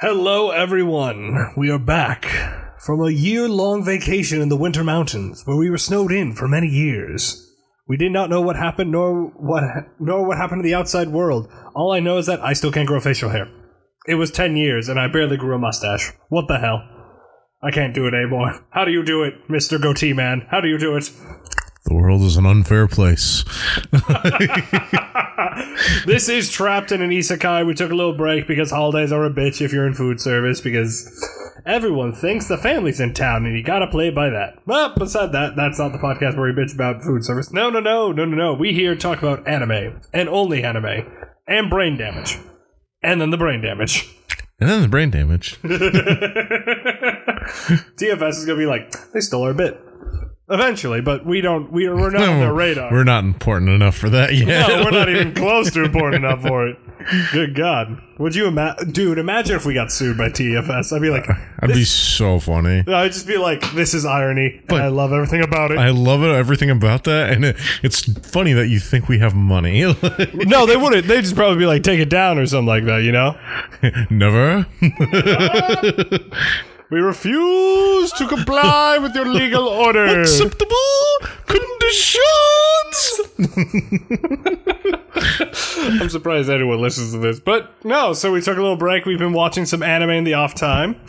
Hello, everyone. We are back from a year long vacation in the Winter Mountains where we were snowed in for many years. We did not know what happened nor what nor what happened to the outside world. All I know is that I still can't grow facial hair. It was 10 years and I barely grew a mustache. What the hell? I can't do it anymore. How do you do it, Mr. Goatee Man? How do you do it? The world is an unfair place. this is Trapped in an Isekai. We took a little break because holidays are a bitch if you're in food service because everyone thinks the family's in town and you gotta play by that. But beside that, that's not the podcast where we bitch about food service. No, no, no, no, no, no. We here talk about anime and only anime and brain damage. And then the brain damage. And then the brain damage. TFS is gonna be like, they stole our bit. Eventually, but we don't. We are, we're not on their radar. We're not important enough for that yet. no, we're not even close to important enough for it. Good God, would you imagine, dude? Imagine if we got sued by TFS. I'd be like, I'd be so funny. I'd just be like, this is irony, but I love everything about it. I love it, everything about that, and it, it's funny that you think we have money. no, they wouldn't. They'd just probably be like, take it down or something like that. You know? Never. We refuse to comply with your legal order. Acceptable I'm surprised anyone listens to this, but no. So we took a little break. We've been watching some anime in the off time.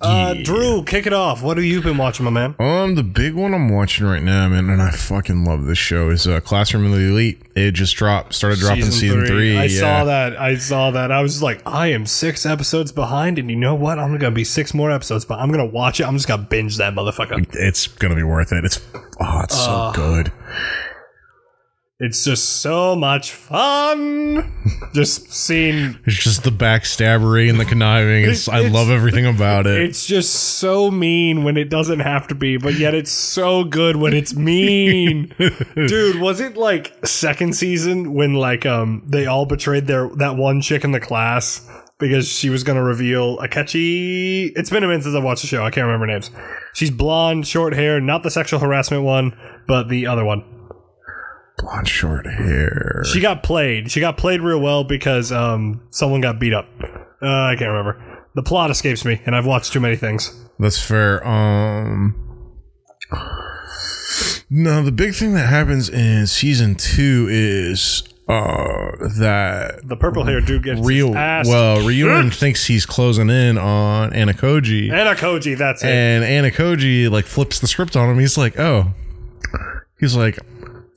Uh, Drew, kick it off. What have you been watching, my man? Um, the big one I'm watching right now, man, and I fucking love this show is uh, Classroom of the Elite. It just dropped, started dropping season, three. I yeah. saw that. I saw that. I was like, I am six episodes behind, and you know what? I'm gonna be six more episodes, but I'm gonna watch it. I'm just gonna binge that motherfucker. It's gonna be worth it. It's oh, it's so good. It's just so much fun. just seeing. It's just the backstabbery and the conniving. It's, I love everything about it. It's just so mean when it doesn't have to be, but yet it's so good when it's mean. Dude, was it like second season when like um they all betrayed their that one chick in the class because she was gonna reveal a catchy. It's been a minute since I watched the show. I can't remember names. She's blonde, short hair, not the sexual harassment one, but the other one. Blonde short hair. She got played. She got played real well because um someone got beat up. Uh, I can't remember. The plot escapes me, and I've watched too many things. That's fair. Um. No, the big thing that happens in season two is uh that The purple hair dude gets real well Ryuen thinks he's closing in on Ayanokoji. Anna Koji, that's it. and Ayanokoji like flips the script on him. He's like oh. He's like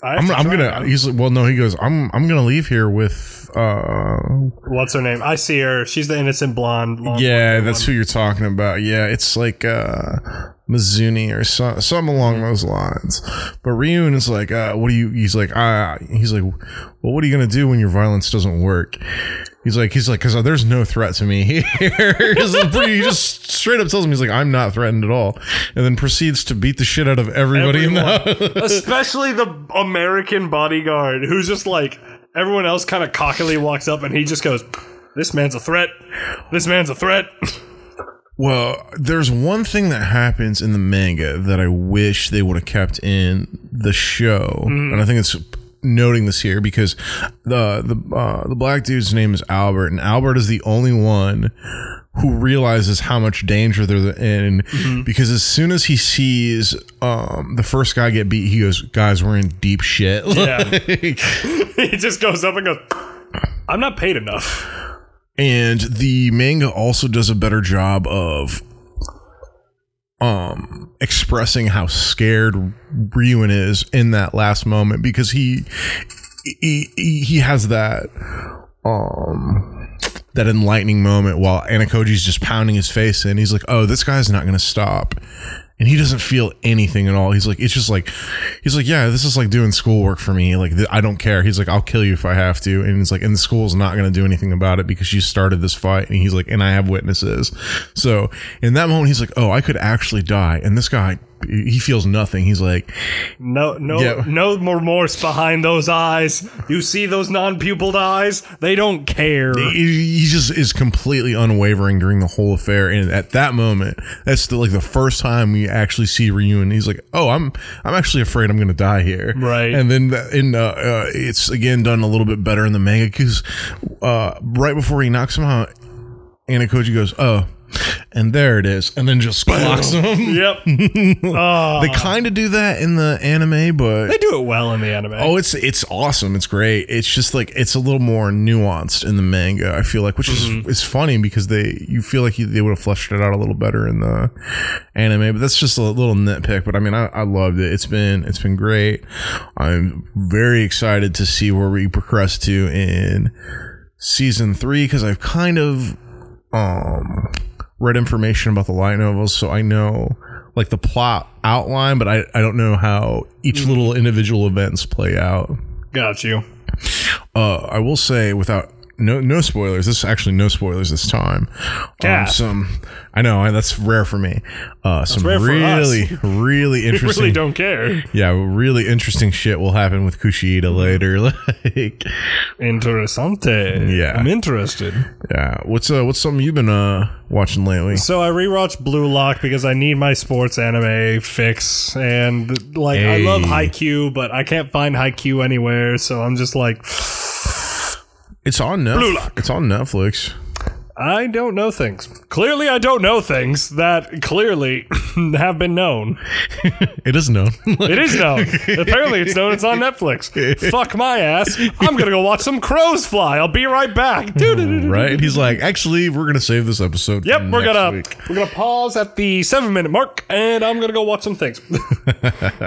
I have I'm, to I'm gonna he's like well no he goes I'm I'm gonna leave here with uh What's her name? I see her. She's the innocent blonde. yeah blonde that's who you're talking about yeah it's like uh Mizuni or so, something along those lines but Ryuen is like uh what do you he's like uh he's like well what are you gonna do when your violence doesn't work He's like, he's like, because there's no threat to me here. He's like pretty- he just straight up tells him, he's like, I'm not threatened at all, and then proceeds to beat the shit out of everybody in the Everyone. especially the American bodyguard, who's just like everyone else. Kind of cockily walks up, and he just goes, "This man's a threat. This man's a threat." Well, there's one thing that happens in the manga that I wish they would have kept in the show, Mm. and I think it's noting this here because the the uh, the black dude's name is Albert, and Albert is the only one who realizes how much danger they're in Mm-hmm. because as soon as he sees um, the first guy get beat, he goes, "Guys, we're in deep shit." Yeah. He just goes up and goes, "I'm not paid enough." and the manga also does a better job of um expressing how scared Ryuen is in that last moment because he he he he has that um that enlightening moment while Ayanokoji's just pounding his face in. He's like oh this guy's not gonna stop. And he doesn't feel anything at all. He's like it's just like he's like yeah this is like doing schoolwork for me. Like th- i don't care. He's like i'll kill you if i have to. And he's like and the school's not going to do anything about it because you started this fight. And he's like and i have witnesses. So in that moment he's like oh i could actually die. And this guy he feels nothing he's like No, no, Yeah. no remorse behind those eyes. You see those non-pupiled eyes? They don't care. he he just is completely unwavering during the whole affair and at that moment that's the, like the first time we actually see Ryuen he's like oh i'm i'm actually afraid i'm gonna die here Right. and then in uh, uh it's again done a little bit better in the manga because uh right before he knocks him out Ayanokoji goes, "Oh." And there it is, and then just clocks them. Yep. oh, They kind of do that in the anime, but they do it well in the anime. Oh, it's it's awesome. It's great. It's just like it's a little more nuanced in the manga. I feel like, which is is funny because they you feel like you, they would have fleshed it out a little better in the anime. But that's just a little nitpick. But I mean, I, I loved it. It's been it's been great. I'm very excited to see where we progress to in season three because I've kind of um read information about the light novels, so I know like the plot outline, but I, I don't know how each little individual events play out. Got you. Uh, I will say without no no spoilers. This is actually no spoilers this time. Um, some I know that's rare for me. Uh, some rare for us. really really We interesting. really don't care. Yeah, really interesting shit will happen with Kushida later. like, interesante. Yeah. I'm interested. yeah, what's uh what's something you've been uh watching lately? So I rewatched Blue Lock because I need my sports anime fix, and like I love Hey. Haikyuu, but I can't find Haikyuu anywhere. So I'm just like, It's on Netflix. Blue Lock. It's on Netflix. I don't know things. Clearly, I don't know things that clearly have been known. It is known. It is known. Apparently, it's known. It's on Netflix. Fuck my ass. I'm gonna go watch some crows fly. I'll be right back. Dude. right? He's like, actually, we're gonna save this episode. Yep, we're gonna week." we're gonna pause at the seven minute mark, and I'm gonna go watch some things.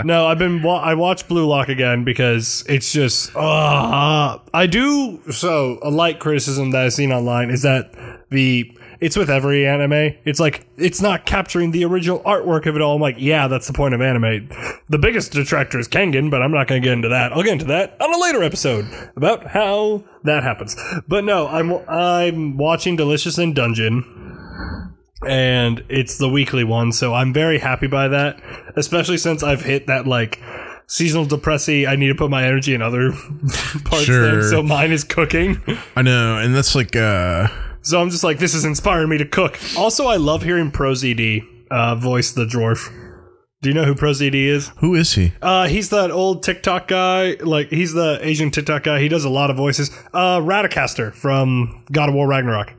no, I've been wa- I watched Blue Lock again because it's just uh, I do so a light criticism that I've seen online is that the it's with every anime. It's like it's not capturing the original artwork of it all. I'm like, yeah, that's the point of anime. The biggest detractor is Kengan, but I'm not going to get into that. I'll get into that on a later episode about how that happens. But no, I'm I'm watching Delicious in Dungeon and it's the weekly one, so I'm very happy by that. Especially since I've hit that like seasonal depressy. I need to put my energy in other parts. Sure. Thing, so mine is cooking. I know, and that's like, uh, So I'm just like, this is inspiring me to cook. Also, I love hearing ProZD uh, voice the dwarf. Do you know who ProZD is? who is he? Uh, he's that old TikTok guy. Like he's the Asian TikTok guy. He does a lot of voices. Uh, Ratatoskr from God of War Ragnarok.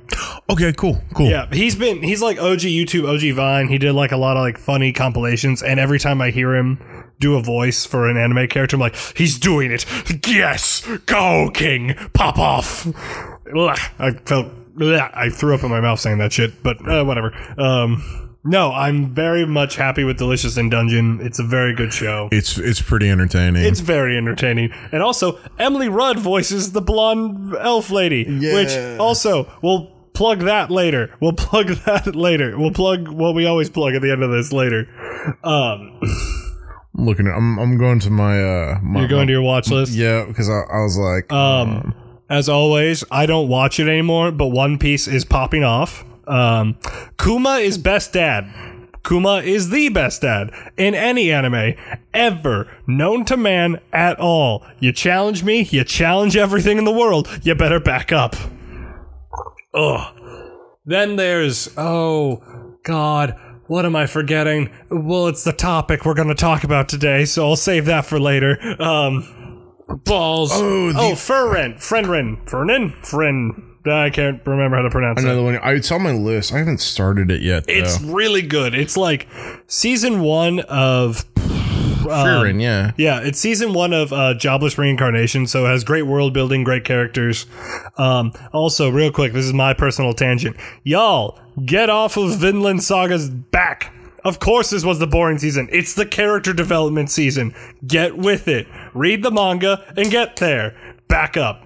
Okay, cool, cool. Yeah, he's been he's like OG YouTube, OG Vine. He did like a lot of like funny compilations, and every time I hear him do a voice for an anime character, I'm like, he's doing it. Yes, go King, pop off. I felt ugh, I threw up in my mouth saying that shit, but uh, whatever. Um, no, I'm very much happy with Delicious in Dungeon. It's a very good show. It's it's pretty entertaining. It's very entertaining. And also, Emily Rudd voices the blonde elf lady, which also we'll plug that later. We'll plug that later. We'll plug what we always plug at the end of this later. Um, I'm looking at. I'm I'm going to my. uh my, you're going to your watch list. Yeah, because I, I was like, Um, as always, I don't watch it anymore, but One Piece is popping off. Um, Kuma is best dad. Kuma is the best dad in any anime ever known to man at all. You challenge me, you challenge everything in the world, you better back up. Ugh. Then there's, oh, God, what am I forgetting? Well, it's the topic we're going to talk about today, so I'll save that for later. Um, balls. Oh, the- oh Furren. Friendrin. Fernin? Friend. I can't remember how to pronounce it. another one. I, it's on my list. I haven't started it yet. Though. It's really good. It's like season one of. Frieren, yeah. Yeah, it's season one of uh, Jobless Reincarnation, so it has great world building, great characters. Um, also, real quick, this is my personal tangent. Y'all, get off of Vinland Saga's back. Of course, this was the boring season. It's the character development season. Get with it. Read the manga and get there. Back up.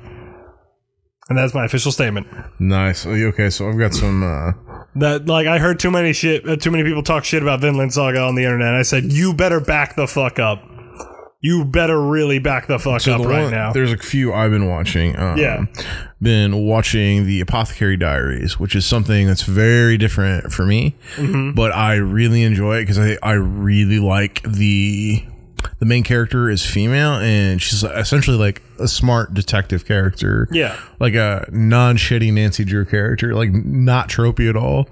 And that's my official statement. Nice. Oh, Okay, so I've got some. uh That like I heard too many shit, uh, too many people talk shit about Vinland Saga on the internet. And I said, you better back the fuck up. You better really back the fuck up the right one- now. There's a few I've been watching. Um, Yeah. Been watching the Apothecary Diaries, which is something that's very different for me, Mm-hmm. but I really enjoy it because I I really like the the main character is female and she's essentially like a smart detective character. Yeah. like a non-shitty Nancy Drew character, like not tropey at all.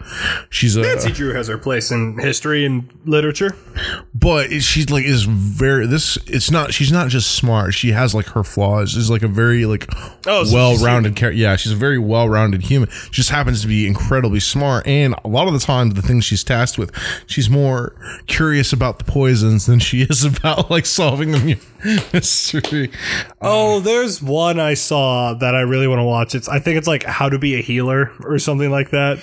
She's a Nancy Drew has her place in history and literature. but she's like is very this. It's not. She's not just smart. She has like her flaws. She's like a very like Oh, so well-rounded character. Yeah, she's a very well-rounded human. She just happens to be incredibly smart, and a lot of the times, the things she's tasked with, she's more curious about the poisons than she is about like solving the mystery. Oh, there's one I saw that I really want to watch. It's I think it's like How to Be a Healer or something like that.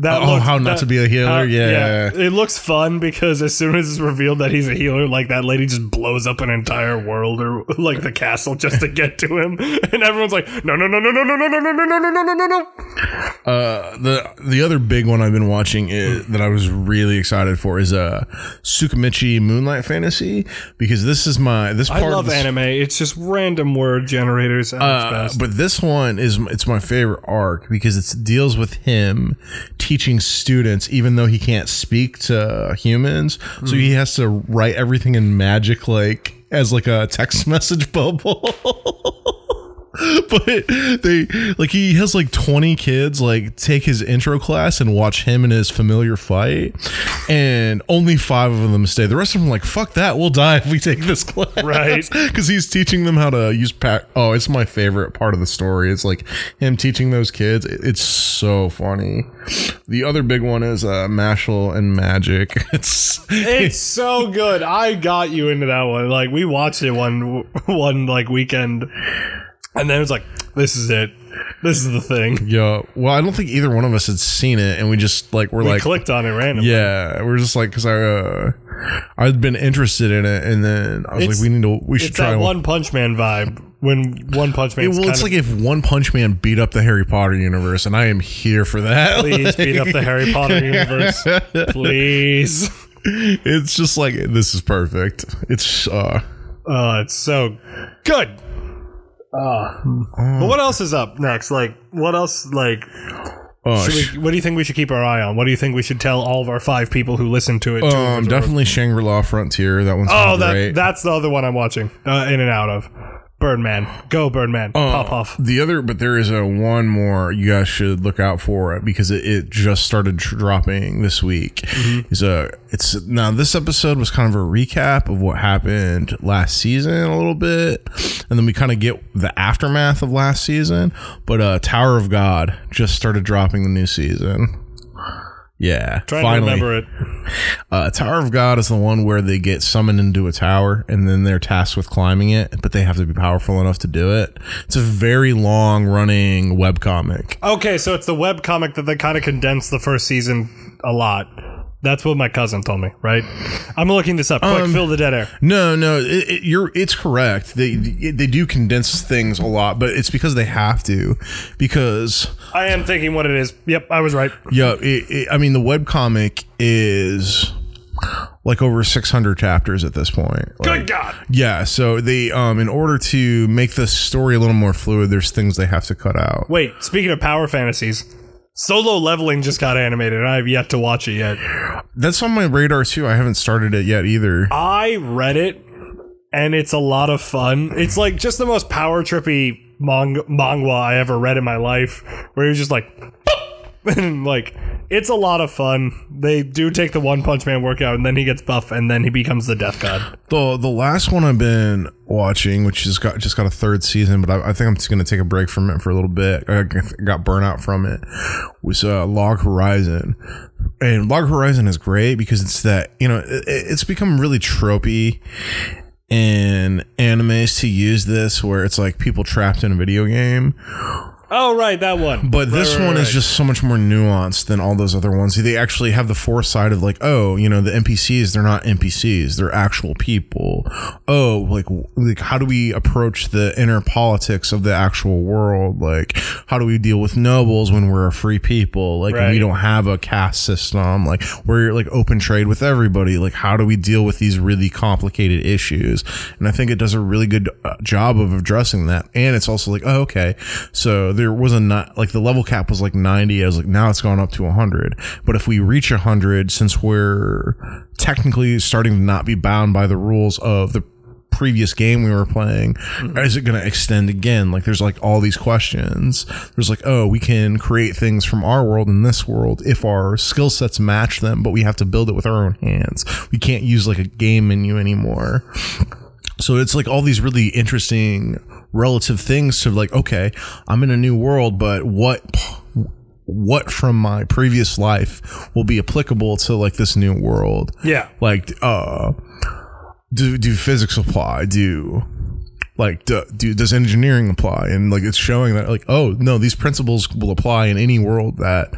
That Oh, looks- How Not to Be a Healer? Yeah. It looks fun because as soon as it's revealed that he's a healer, like that lady just blows up an entire world or like the castle just to get to him, and everyone's like, no, no, no, no, no, no, no, no, no, no, no, no, no, no, no. Uh, the the other big one I've been watching is, that I was really excited for is uh Tsukimichi Moonlight Fantasy because this is my this part I of love the anime. It's just random word generators. Uh, but this one is it's my favorite arc because it deals with him teaching students even though he can't speak to humans. So he has to write everything in magic like as like a text message bubble but they like he has like 20 kids like take his intro class and watch him and his familiar fight and only five of them stay. The rest of them like fuck that we'll die if we take this class. Right. because he's teaching them how to use pack oh it's my favorite part of the story. It's like him teaching those kids. It's so funny. The other big one is uh Mashle and magic. It's It's so good. I got you into that one. Like we watched it one one like weekend, and then it was like, "This is it. This is the thing." yeah well i don't think either one of us had seen it and we just like we're We like clicked on it randomly. Yeah, we're just like because I uh, I'd been interested in it, and then I was It's- like, we need to we should It's try that one. Punch Man vibe when One Punch Man. well, it's like if One Punch Man beat up the Harry Potter universe, and I am here for that. please beat up the Harry Potter universe, please. it's just like this is perfect. It's uh, Oh, it's so good. Uh, but what else is up next? Like, what else? Like, oh, should we, what do you think we should keep our eye on? What do you think we should tell all of our five people who listen to it? um, definitely Shangri La Frontier. That one's Oh, that great. that's the other one I'm watching. Uh, in and out of Birdman. Go Birdman. Pop off. The other, but there is a one more you guys should look out for it because it, it just started dr- dropping this week. Is a it's now this episode was kind of a recap of what happened last season a little bit, and then we kind of get the aftermath of last season. But uh, Tower of God just started dropping the new season. Yeah, Trying finally. to remember it. Uh, Tower of God is the one where they get summoned into a tower and then they're tasked with climbing it, but they have to be powerful enough to do it. It's a very long running webcomic. Okay, so it's the web comic that they kind of condensed the first season a lot. That's what my cousin told me, right? I'm looking this up. Quick, fill the dead air. No, no, it, it, you're it's correct. They they do condense things a lot, but it's because they have to. Because I am thinking what it is. Yep, I was right. yeah, it, it, I mean the webcomic is like over 600 chapters at this point. Like, Good God. Yeah, so they um in order to make the story a little more fluid, there's things they have to cut out. Wait, speaking of power fantasies, Solo Leveling just got animated, and I have yet to watch it yet. That's on my radar too. I haven't started it yet either. I read it, and it's a lot of fun. It's like just the most power trippy manga, manga I ever read in my life, where you're just like, and like it's a lot of fun. They do take the One Punch Man workout, and then he gets buff, and then he becomes the Death God. The the last one I've been watching, which has got just got a third season, but I, I think I'm just gonna take a break from it for a little bit. I got burnout from it. Was uh, Log Horizon, and Log Horizon is great because it's that you know it, it's become really tropey in animes to use this where it's like people trapped in a video game Oh right, that one. But this Right, right, one is just so much more nuanced than all those other ones. They actually have the foresight of like, oh, you know, the NPCs, they're not NPCs, they're actual people. Oh, like, like how do we approach the inner politics of the actual world? Like, how do we deal with nobles when we're a free people? Like, Right. we don't have a caste system. Like, we're like open trade with everybody. Like, how do we deal with these really complicated issues? And I think it does a really good uh, job of addressing that. And it's also like, oh, okay, so there was a not like the level cap was like 90. I was like, now it's gone up to 100. But if we reach 100, since we're technically starting to not be bound by the rules of the previous game we were playing mm-hmm. is it going to extend again? Like there's like all these questions. There's like oh we can create things from our world in this world if our skill sets match them but we have to build it with our own hands. We can't use like a game menu anymore so it's like all these really interesting relative things to like okay i'm in a new world but what what from my previous life will be applicable to like this new world? Yeah. like uh do do physics apply? Do like do, do does engineering apply? And like it's showing that like oh no these principles will apply in any world that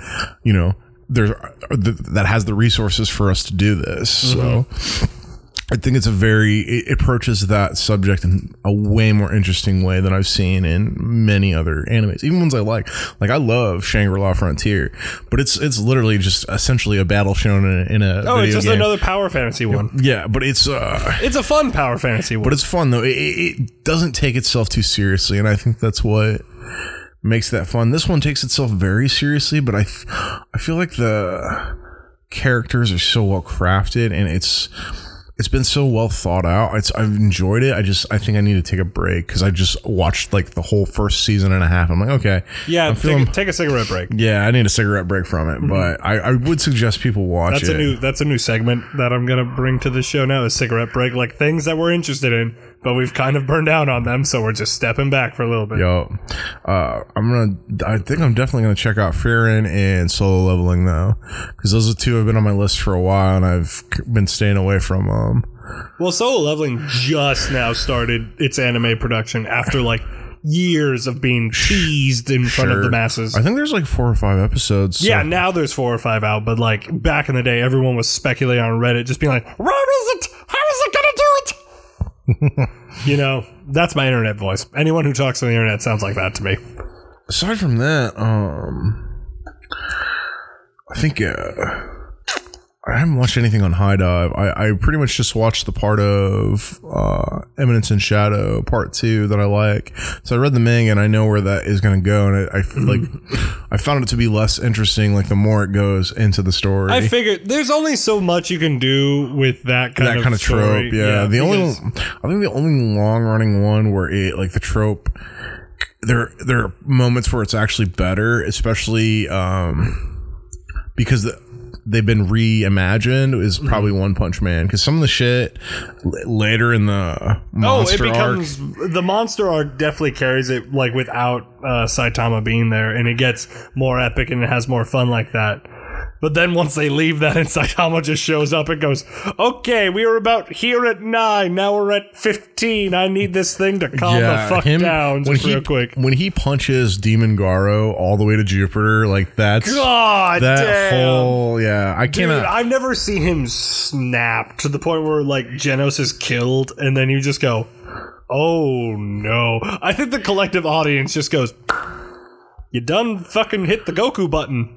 you know there's that has the resources for us to do this. So I think it's a very it approaches that subject in a way more interesting way than I've seen in many other animes, even ones I like. Like I love Shangri La Frontier, but it's it's literally just essentially a battle shown in a, in a Oh, it's just game. another power fantasy one. yeah, but it's uh It's a fun power fantasy one. but it's fun though. It, it it doesn't take itself too seriously, and I think that's what makes that fun. This one takes itself very seriously, but I I feel like the characters are so well crafted, and it's it's been so well thought out. It's I've enjoyed it. I just I think I need to take a break because I just watched like the whole first season and a half. I'm like, okay, yeah, I'm take, feeling. take a cigarette break. yeah, I need a cigarette break from it, mm-hmm. but I, I would suggest people watch That's it. a new that's a new segment that I'm gonna bring to the show now. A cigarette break, like things that we're interested in, but we've kind of burned out on them, so we're just stepping back for a little bit. Yo, uh, I'm gonna. I think I'm definitely gonna check out Fearin and Solo Leveling though, because those are two have been on my list for a while, and I've been staying away from them. Well, Solo Leveling just now started its anime production after like years of being teased in front of the masses. I think there's like four or five episodes. so- yeah, now there's four or five out, but like back in the day, everyone was speculating on Reddit, just being like, "Where is it? How is it it?" you know, that's my internet voice. Anyone who talks on the internet sounds like that to me. Aside from that, um, I think uh, I haven't watched anything on HIDIVE. I, I pretty much just watched the part of uh, Eminence and Shadow Part Two that I like. So I read the manga and I know where that is going to go, and I, I feel like I found it to be less interesting. Like the more it goes into the story, I figured there's only so much you can do with that kind that of kind of story. trope. Yeah, the only I think the only long running one where it like the trope. There, there are moments where it's actually better, especially um, because the, they've been reimagined. Is Mm-hmm. probably One Punch Man because some of the shit l- later in the Oh, monster it arc. becomes the monster arc definitely carries it like without uh, Saitama being there, and it gets more epic and it has more fun like that. But then once they leave that and Saitama just shows up and goes, "Okay, we were about here at nine. Now we're at fifteen. I need this thing to calm the fuck him, down just he real quick." when he punches Demon Garou all the way to Jupiter, like that's God that damn. whole yeah. I Dude, cannot. I've never seen him snap to the point where like Genos is killed, and then you just go, "Oh no!" I think the collective audience just goes, "You done fucking hit the Goku button,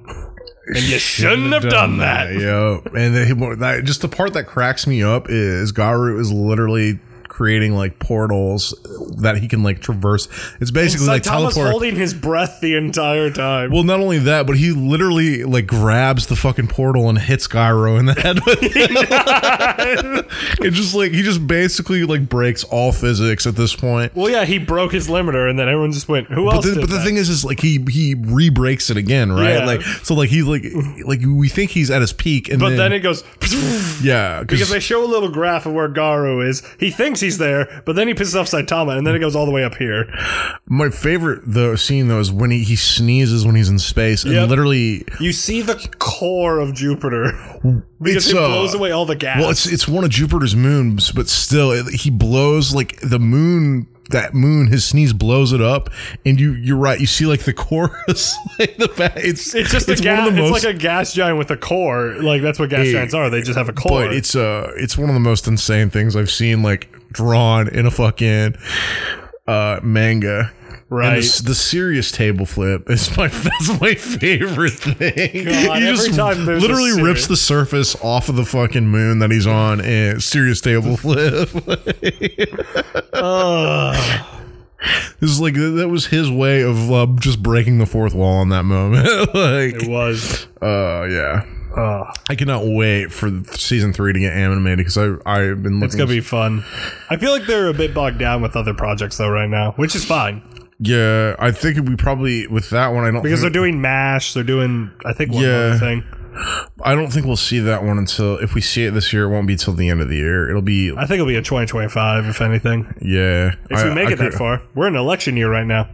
and you shouldn't have done that." Yo, and then, that, just the part that cracks me up is Garou is literally creating like portals that he can like traverse. It's basically like Saitama's teleport. holding his breath the entire time. well, not only that, but he literally like grabs the fucking portal and hits Garou in the head with it. just like he just basically like breaks all physics at this point. Well, yeah, he broke his limiter, and then everyone just went, "Who But, else?" the, but the thing is, is like he he re-breaks it again, right? Yeah. Like so, like he like like we think he's at his peak, and but then, then it goes yeah, because they show a little graph of where Garou is. He thinks he's there, but then he pisses off Saitama, and then it goes all the way up here. My favorite though scene though is when he, he sneezes when he's in space and Yep. literally You see the core of Jupiter because It's, it uh, blows away all the gas. well it's it's one of Jupiter's moons but still it, he blows like the moon that moon his sneeze blows it up and you you're right you see like the chorus like the back it's it's just a gas. It's like a gas giant with a core. Like that's what gas giants are. They just have a core. but it's uh it's one of the most insane things I've seen like drawn in a fucking uh manga right. the, the serious table flip is my that's my favorite thing. God, he just literally rips the surface off of the fucking moon that he's on and serious table flip. This is like that was his way of uh, just breaking the fourth wall in that moment. like, it was. uh, yeah. Uh, I cannot wait for season three to get animated because I I've been looking. it's gonna be fun. I feel like they're a bit bogged down with other projects though right now, which is fine yeah, I think we probably with that one. I don't because they're doing Mash. They're doing I think one Yeah. other thing. I don't think we'll see that one until if we see it this year. It won't be till the end of the year. It'll be I think it'll be a 2025 if anything. yeah. If I, we make I it that could- far, we're in election year right now.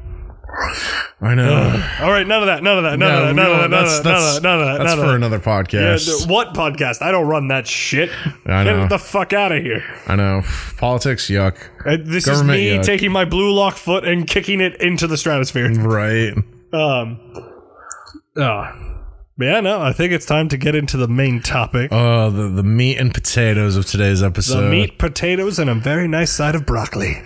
I know. All right, none of that, none of that, none Yeah, of that, we none of that, none that's of that, none of that's that, none of that, that's none of for that. another podcast. th- what podcast? I don't run that shit. I know. Get the fuck out of here. I know. Politics, yuck. Uh, This Government, is me yeah. taking my blue lock foot and kicking it into the stratosphere. Right. Um. Uh, yeah, no, I think it's time to get into the main topic. Oh, the the meat and potatoes of today's episode. the meat, potatoes, and a very nice side of broccoli.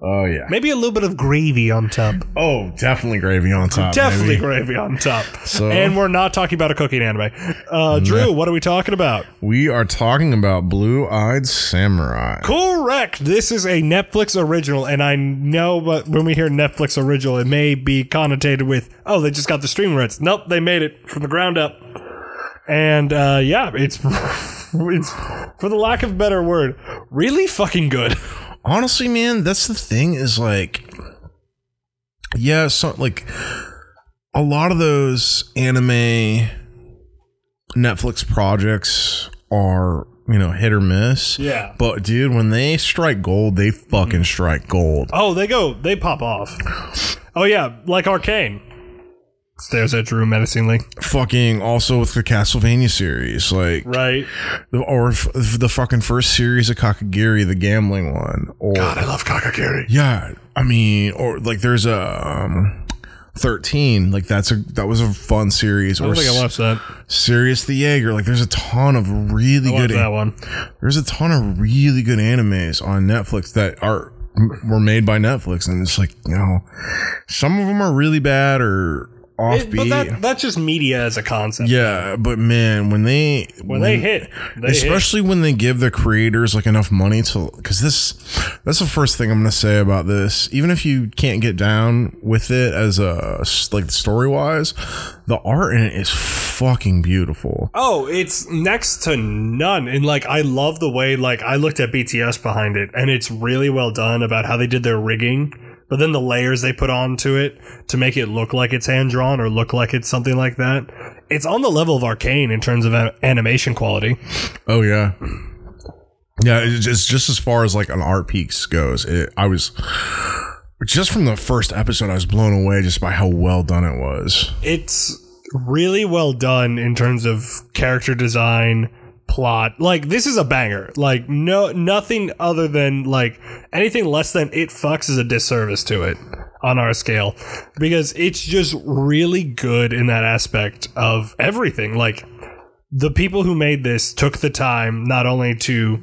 Oh yeah. Maybe a little bit of gravy on top. Oh, definitely gravy on top. Definitely baby. gravy on top. So- and we're not talking about a cooking anime. Uh, Drew, what are we talking about? We are talking about Blue Eyed Samurai. Correct. This is a Netflix original, and I know, but when we hear Netflix original, it may be connotated with, oh, they just got the stream rights. Nope, they made it from the ground up. And uh, yeah, it's it's for the lack of a better word, really fucking good. Honestly, man, that's the thing is like, yeah, so like a lot of those anime Netflix projects are you know hit or miss. Yeah. But dude, when they strike gold, they fucking mm-hmm. strike gold. Oh, they go, they pop off. Oh yeah, like Arcane. Stares at Drew menacingly. Fucking also with the Castlevania series, like Right. or f- the fucking first series of Kakagiri, the gambling one, or God, I love Kakakiri. yeah, I mean, or like there's a um, thirteen, like that's a that was a fun series, I or don't think I watched that. Sirius the Jaeger, like there's a ton of really I watched good, that one. there's a ton of really good animes on Netflix that are were made by Netflix, and it's like you know, some of them are really bad or It- offbeat. but that that's just media as a concept. yeah, but man, when they When they hit, they hit. especially when they give the creators like enough money to because this that's the first thing i'm gonna say about this even if you can't get down with it as a like story wise the art in it is fucking beautiful Oh, it's next to none. And like I love the way like I looked at BTS behind it and it's really well done about how they did their rigging, but then the layers they put onto it to make it look like it's hand drawn or look like it's something like that. It's on the level of Arcane in terms of a- animation quality. oh yeah yeah it's just, just as far as like an art peaks goes it, i was just from the first episode i was blown away just by how well done it was It's really well done in terms of character design, plot. Like this is a banger. Like no nothing other than like anything less than it fucks is a disservice to it on our scale because it's just really good in that aspect of everything. Like the people who made this took the time not only to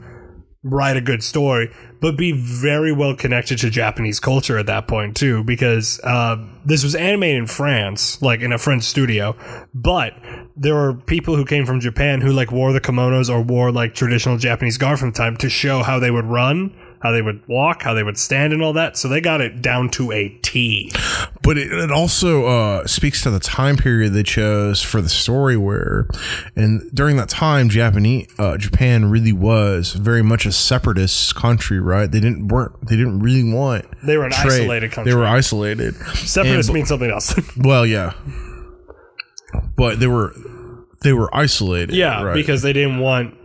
write a good story, but be very well connected to Japanese culture at that point too, because uh, this was animated in France, like in a French studio. But there were people who came from Japan who like wore the kimonos or wore like traditional Japanese garb from time to show how they would run, how they would walk, how they would stand, and all that. So they got it down to a T. but it, it also uh, speaks to the time period they chose for the story where and during that time japanese uh, japan really was very much a separatist country right they didn't weren't they didn't really want They were an trade. isolated country. they were isolated Separatist and- means something else. well yeah but they were they were isolated Yeah, right? because they didn't want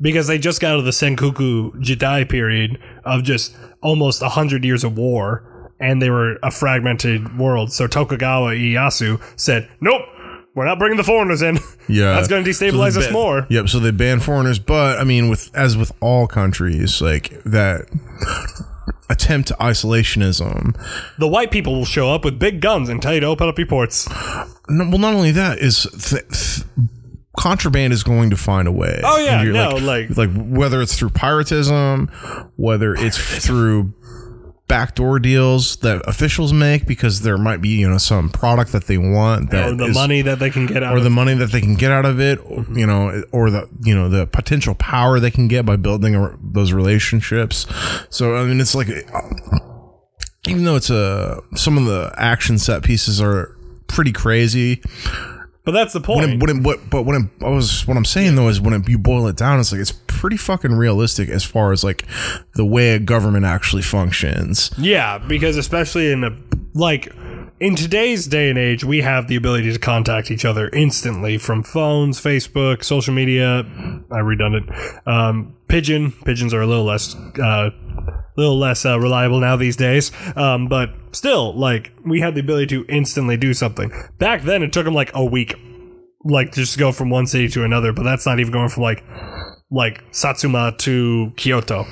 because they just got out of the Sengoku Jidai period of just almost a hundred years of war, and they were a fragmented world. So Tokugawa Ieyasu said, "Nope, we're not bringing the foreigners in. yeah that's going to destabilize So they us more." yep so they banned foreigners but i mean with as with all countries like that attempt to isolationism The white people will show up with big guns and tell you to open up your ports. No, well, not only that is th- th- contraband is going to find a way. Oh, yeah, no, like, like- like whether it's through piratism, whether it's through backdoor deals that officials make because there might be you know some product that they want that Or the is- money that they can get out or of the money that they can get out of it, or, mm-hmm. you know, or the you know the potential power they can get by building a, those relationships. So I mean, it's like even though it's a some of the action set pieces are pretty crazy. But that's the when point. it, when it, what, but when it, I was, what I'm saying though is when it, you boil it down, it's like it's pretty fucking realistic as far as like the way a government actually functions. Yeah, because especially in a like in today's day and age, we have the ability to contact each other instantly from phones, Facebook, social media. I redundant. Um, pigeon pigeons are a little less uh, little less uh, reliable now these days. Um, but still, like we had the ability to instantly do something. Back then, it took them like a week, like just go from one city to another. But that's not even going from like like Satsuma to Kyoto.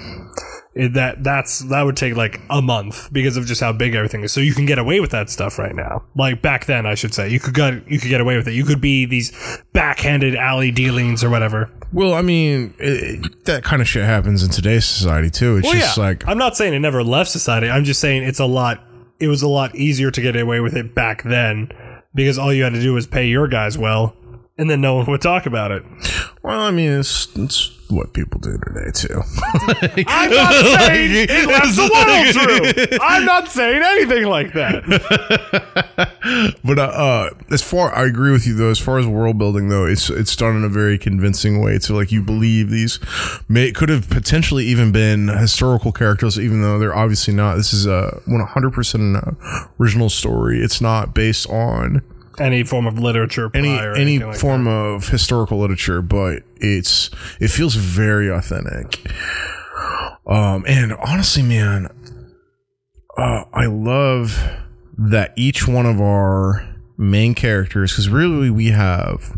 It- that that's that would take like a month because of just how big everything is. So you can get away with that stuff right now. Like back then, I should say, you could get you could get away with it. You could be these backhanded alley dealings or whatever. Well, I mean, it, that kind of shit happens in today's society too. It's Well, just yeah, like I'm not saying it never left society. I'm just saying it's a lot. It was a lot easier to get away with it back then because all you had to do was pay your guys well, and then no one would talk about it. Well, I mean, it's, it's what people do today too. I'm not saying it left the world true. I'm not saying anything like that. but uh, uh, as far, I agree with you though. As far as world building though, it's it's done in a very convincing way So like you believe these may could have potentially even been historical characters, even though they're obviously not. This is a 100 percent original story. It's not based on Any form of literature, any or any like form of historical literature, but it's it feels very authentic. Um, and honestly, man, uh, I love that each one of our main characters, because really we have,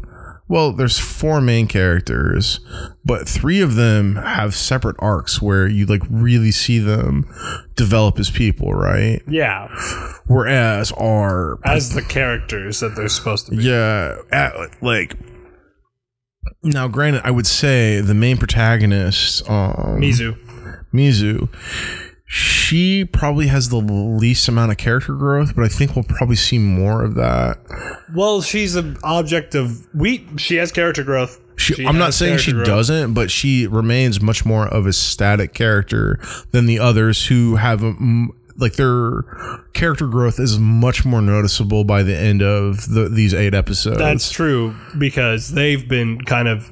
well, there's four main characters, but three of them have separate arcs where you like really see them develop as people, right? Yeah, Whereas our as the characters that they're supposed to be. yeah, at, like now, granted, I would say the main protagonist, um, Mizu. Mizu, she probably has the least amount of character growth, but I think we'll probably see more of that. Well, she's an object of we. She has character growth. She, She I'm not saying she growth. doesn't, but she remains much more of a static character than the others who have a, mm, like their character growth is much more noticeable by the end of the, these eight episodes. That's true because they've been kind of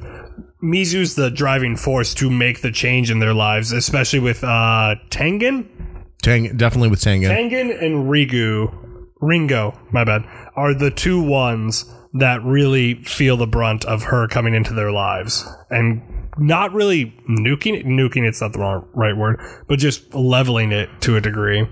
Mizu's the driving force to make the change in their lives, especially with uh Taigen. Tang, definitely with Taigen. Taigen and Rigu, Ringo, my bad, are the two ones that really feel the brunt of her coming into their lives and not really nuking it. Nuking it's not the wrong right word, but just leveling it to a degree.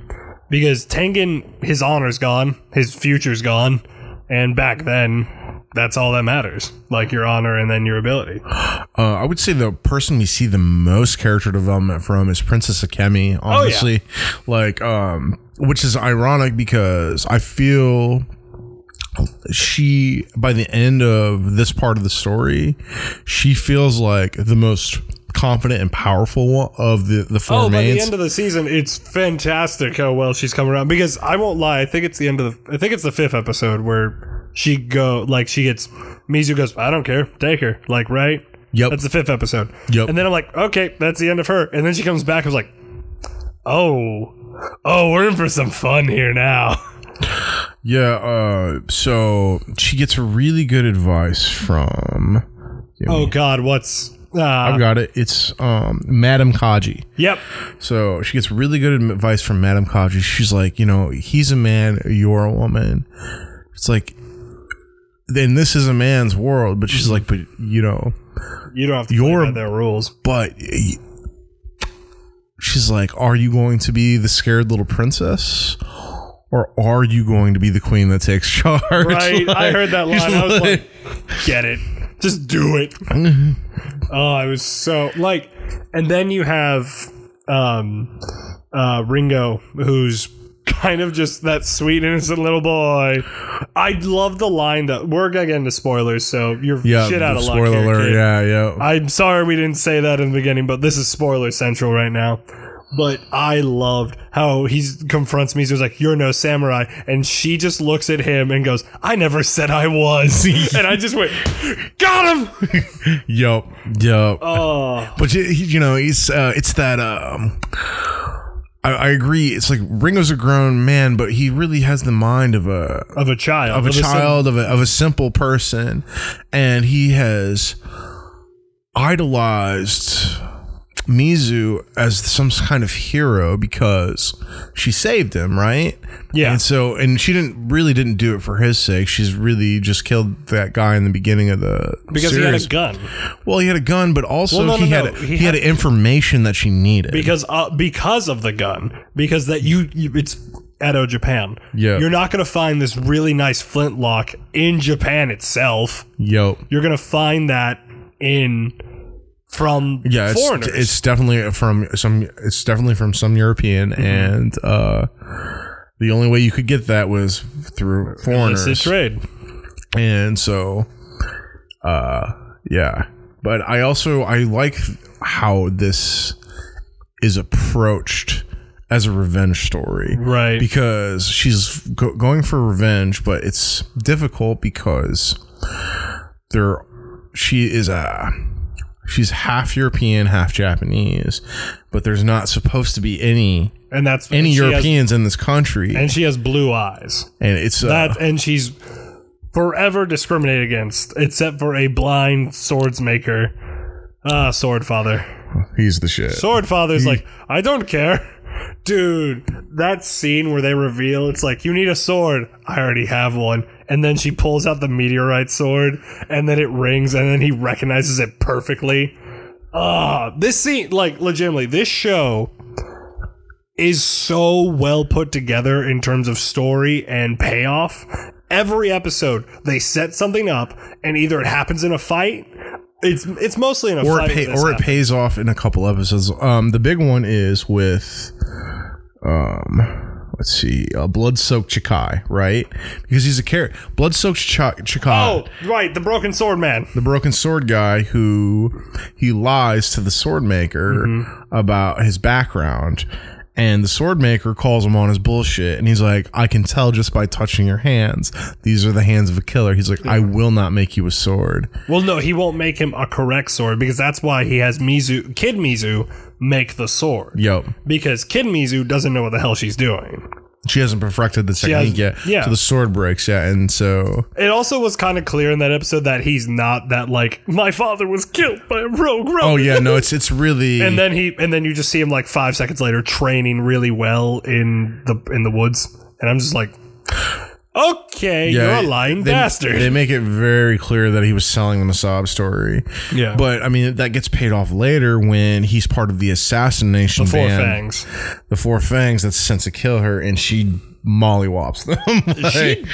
Because Taigen, his honor's gone, his future's gone, and back then, that's all that matters. Like your honor and then your ability. Uh, I would say the person we see the most character development from is Princess Akemi. Honestly, like, um, which is ironic because I feel she, by the end of this part of the story, she feels like the most confident and powerful of the the four Oh, by the end of the season, it's fantastic how well she's come around. Because I won't lie, I think it's the end of the. I think it's the fifth episode where she go like she gets Mizu goes. I don't care, take her. Like right. Yep. That's the fifth episode. Yep. And then I'm like, okay, that's the end of her. And then she comes back. I was like, oh, oh, we're in for some fun here now. yeah. Uh, so she gets really good advice from. Oh God, what's? Uh, I've got it. It's um, Madam Kaji. yep. So she gets really good advice from Madam Kaji. She's like, you know, he's a man, you're a woman. It's like, then this is a man's world, but she's like, but you know, You don't have to play by their rules. but she's like, are you going to be the scared little princess? Or are you going to be the queen that takes charge? Right. I heard that line. I was like, get it. Just do it. oh, I was so like and then you have um uh Ringo who's kind of just that sweet innocent little boy. I love the line that we're gonna get into spoilers, so you're yeah, shit out of luck. spoiler alert. kid. Yeah, yeah. I'm sorry we didn't say that in the beginning, but this is spoiler central right now. But I loved how he confronts me. He's like, "You're no samurai," and she just looks at him and goes, "I never said I was." and I just went, "Got him!" yup, yup. Oh, But you, you know, he's uh, it's that um, I, I agree. It's like Ringo's a grown man, but he really has the mind of a of a child, of a sim- child of a, of a simple person and he has idolized Mizu as some kind of hero because she saved him, right? Yeah. And so and she didn't really didn't do it for his sake. She's really just killed that guy in the beginning of the because series. he had a gun. Well, he had a gun, but also Well, no, he no, had no. he, He had, had- information that she needed. because uh, because of the gun because that you, you it's Edo Japan. Yeah. You're not going to find this really nice flintlock in Japan itself. Yo, You're going to find that in from yeah, it's, foreigners. it's definitely from some. It's definitely from some European, Mm-hmm. and uh, the only way you could get that was through foreigners. illicit trade. and so uh yeah but i also i like how this is approached as a revenge story Right. because she's go- going for revenge but it's difficult because there she is a she's half european half japanese but there's not supposed to be any and that's any and she has- europeans in this country and she has blue eyes. and it's uh, That and she's forever discriminated against, except for a blind swordsmaker. Ah, sword father. he's the shit Sword father's like, I don't care. Dude, that scene where they reveal it's like, you need a sword. I already have one. And then she pulls out the meteorite sword, and then it rings, and then he recognizes it perfectly. Ah, this scene, like, legitimately, this show is so well put together in terms of story and payoff. Every episode, they set something up, and either it happens in a fight. It's it's mostly in a or fight. it pay, or it pays off in a couple episodes. Um, the big one is with, um, let's see, uh, Blood Soaked Chiaki, right? Because he's a character. Blood Soaked Ch- Chiaki, Oh, right, the broken sword man. the broken sword guy who he lies to the sword maker Mm-hmm. about his background. And the sword maker calls him on his bullshit, and he's like, "I can tell just by touching your hands. These are the hands of a killer." He's like, "I will not make you a sword." Well, no, he won't make him a correct sword because that's why he has Mizu, Kid Mizu, make the sword. Yep. Because Kid Mizu doesn't know what the hell she's doing. she hasn't perfected the technique yet. yeah. So the sword breaks, yeah. And so It also was kind of clear in that episode that he's not that like my father was killed by a rogue ronin. Oh yeah, no, it's it's really and then he and then you just see him like five seconds later training really well in the in the woods, and I'm just like, okay, yeah, you're a lying they, bastard. They make it very clear that he was selling them a sob story. Yeah. but I mean that gets paid off later when he's part of the assassination Four band, fangs. the Four Fangs that's sent to kill her, and she mollywops them. Like, She,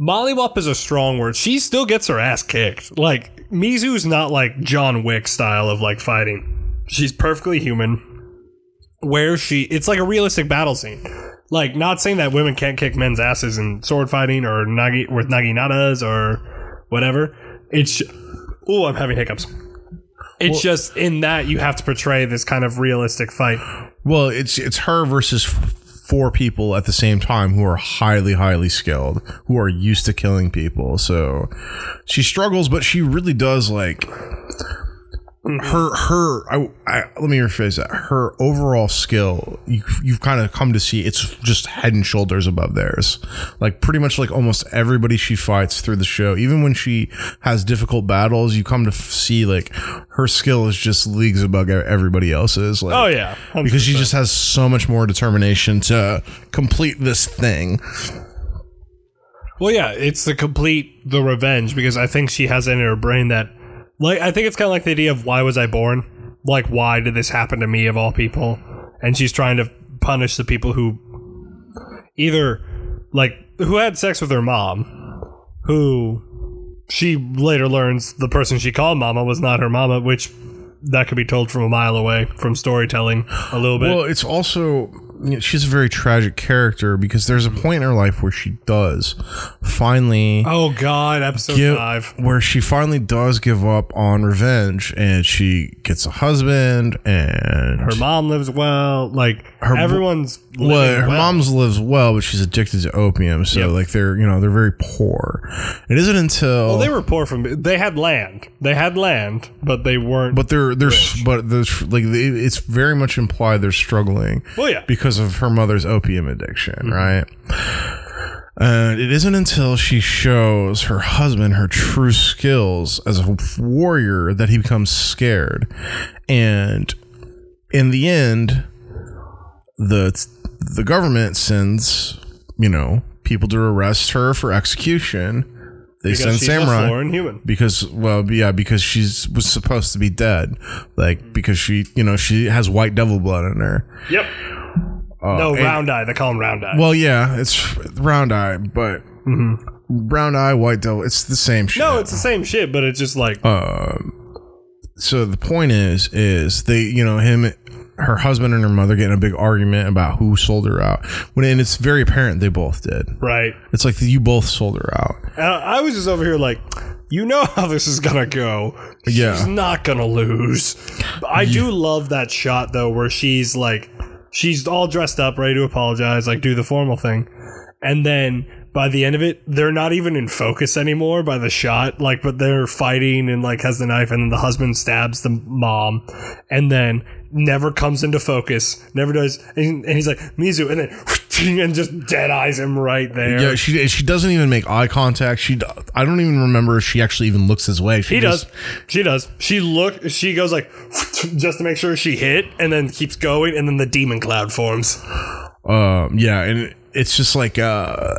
Mollywop is a strong word. She still gets her ass kicked. Like Mizu's not like John Wick style of like fighting. She's perfectly human. Where she, it's like a realistic battle scene. Like not saying that women can't kick men's asses in sword fighting or nagi with naginatas or whatever. It's oh, I'm having hiccups. It's just in that you have to portray this kind of realistic fight. well, it's it's her versus f- four people at the same time who are highly highly skilled, who are used to killing people. So she struggles, but she really does like Mm, her her I, I let me rephrase that. Her overall skill you, you've kind of come to see it's just head and shoulders above theirs. Like pretty much like almost everybody she fights through the show even when she has difficult battles you come to f- see like her skill is just leagues above everybody else's like Oh yeah, because she just has so much more determination to complete this thing. Well, yeah, it's the complete the revenge because I think she has it in her brain that, like, I think it's kind of like the idea of why was I born? Like, why did this happen to me of all people? And she's trying to punish the people who either, like, who had sex with her mom, who she later learns the person she called mama was not her mama, which that could be told from a mile away from storytelling a little bit. Well, it's also you know, she's a very tragic character because there's a point in her life where she does finally oh God, episode give, five. where she finally does give up on revenge and she gets a husband and Her mom lives well. Like her, everyone's well, her well. mom's lives well, but she's addicted to opium, so Yep. like they're you know they're very poor. It isn't until Well, they were poor from. They had land. They had land, but they weren't. but they're they're but there's like it's very much implied they're struggling well, yeah, because because of her mother's opium addiction, mm-hmm. right? And it isn't until she shows her husband her true skills as a warrior that he becomes scared. And in the end, the the government sends, you know, people to arrest her for execution. They Because send samurai a foreign human. because well yeah because she's was supposed to be dead like because she you know she has white devil blood in her Yep. Oh, no, and- round eye. They call him round eye. well yeah it's round eye but mm-hmm. brown eye white devil it's the same shit no, it's the same shit, but it's just like um, so the point is is they you know him her husband and her mother getting a big argument about who sold her out when and it's very apparent they both did right. it's like you both sold her out And I was just over here like, you know how this is gonna go. Yeah. She's not gonna lose. I do love that shot though, where she's like, she's all dressed up, ready to apologize, like do the formal thing, and then by the end of it, they're not even in focus anymore by the shot, like, but they're fighting and like has the knife, and then the husband stabs the mom, and then never comes into focus, never does, and, and he's like Mizu, and then and just dead eyes him right there. yeah she she doesn't even make eye contact she i don't even remember if she actually even looks his way she He just- does. She does. She look. She goes like just to make sure she hit, and then keeps going, and then the demon cloud forms. Um, yeah, and it's just like uh,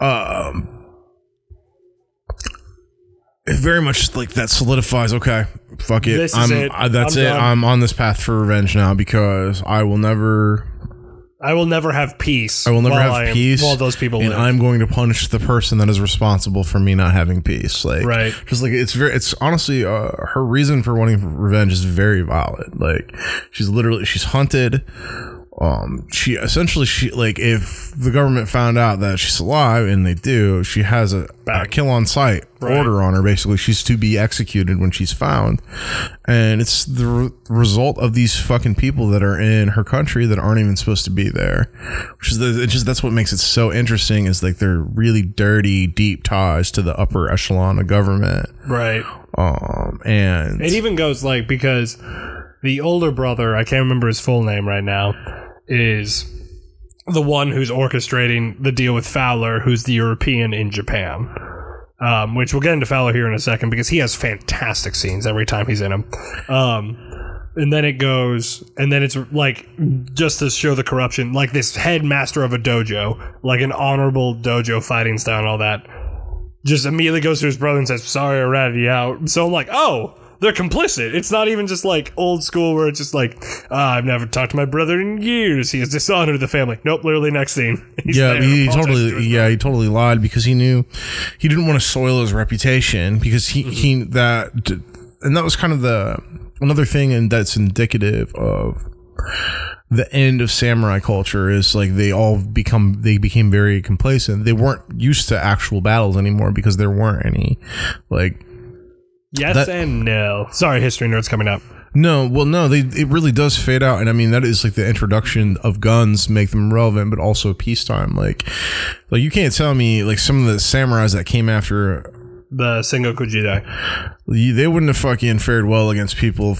um, it very much like that solidifies. Okay, fuck it. This is I'm it. I, that's I'm it. done. I'm on this path for revenge now because I will never, I will never have peace. I will never have I peace. While those people and live. I'm going to punish the person that is responsible for me not having peace. Like, Right. Just like it's very, it's honestly, uh, her reason for wanting revenge is very valid. Like, she's literally, she's hunted. Um, she essentially, she like, if the government found out that she's alive, and they do, she has a, a kill on site Right. order on her. Basically, she's to be executed when she's found, and it's the re- result of these fucking people that are in her country that aren't even supposed to be there. Which is the, it's just that's what makes it so interesting. Is like they're really dirty, deep ties to the upper echelon of government. right. Um, and It even goes like because the older brother, I can't remember his full name right now, is the one who's orchestrating the deal with Fowler, who's the European in Japan. Um, which we'll get into Fowler here in a second because he has fantastic scenes every time he's in them. Um, and then it goes, and then it's like just to show the corruption, like this headmaster of a dojo, like an honorable dojo fighting style and all that, just immediately goes to his brother and says, "Sorry, I ratted you out." So I'm like, "Oh, they're complicit." It's not even just like old school where it's just like, ah, "I've never talked to my brother in years. He has dishonored the family." Nope, literally next scene. Yeah, he to totally, his yeah, he totally lied because he knew he didn't want to soil his reputation because he he that and that was kind of the another thing and that's indicative of the end of samurai culture is like they all become they became very complacent. They weren't used to actual battles anymore because there weren't any. Like Yes That- and no. Sorry, history nerds coming up. no, well, no, they it really does fade out, and I mean that is like the introduction of guns make them relevant, but also peacetime. Like, like you can't tell me like some of the samurais that came after The Sengoku Jidai. They wouldn't have fucking fared well against people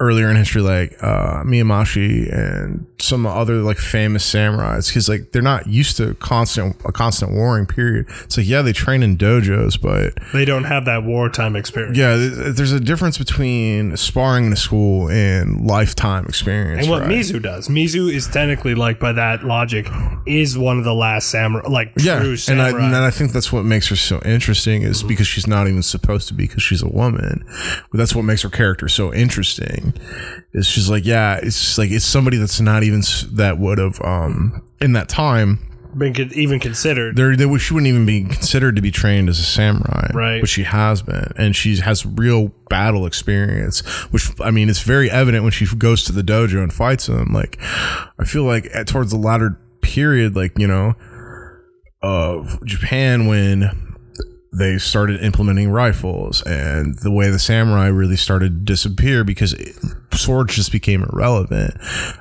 earlier in history like uh, Miyamashi and some other like famous samurais because like they're not used to constant a constant warring period. It's like yeah, they train in dojos, but They don't have that wartime experience. yeah, there's a difference between sparring in a school and lifetime experience. And what right? Mizu does, Mizu is technically like by that logic, is one of the last samurai, like yeah, and I, and I think that's what makes her so interesting is because she's not even supposed to be because she's a woman. But that's what makes her character so interesting. Is she's like, yeah, it's like it's somebody that's not even that would have um in that time. been con- even considered. There, there she wouldn't even be considered to be trained as a samurai, Right. But she has been, and she has real battle experience. Which I mean, it's very evident when she goes to the dojo and fights him. Like, I feel like at, towards the latter period, like you know, of Japan when they started implementing rifles and the way the samurai really started to disappear because swords just became irrelevant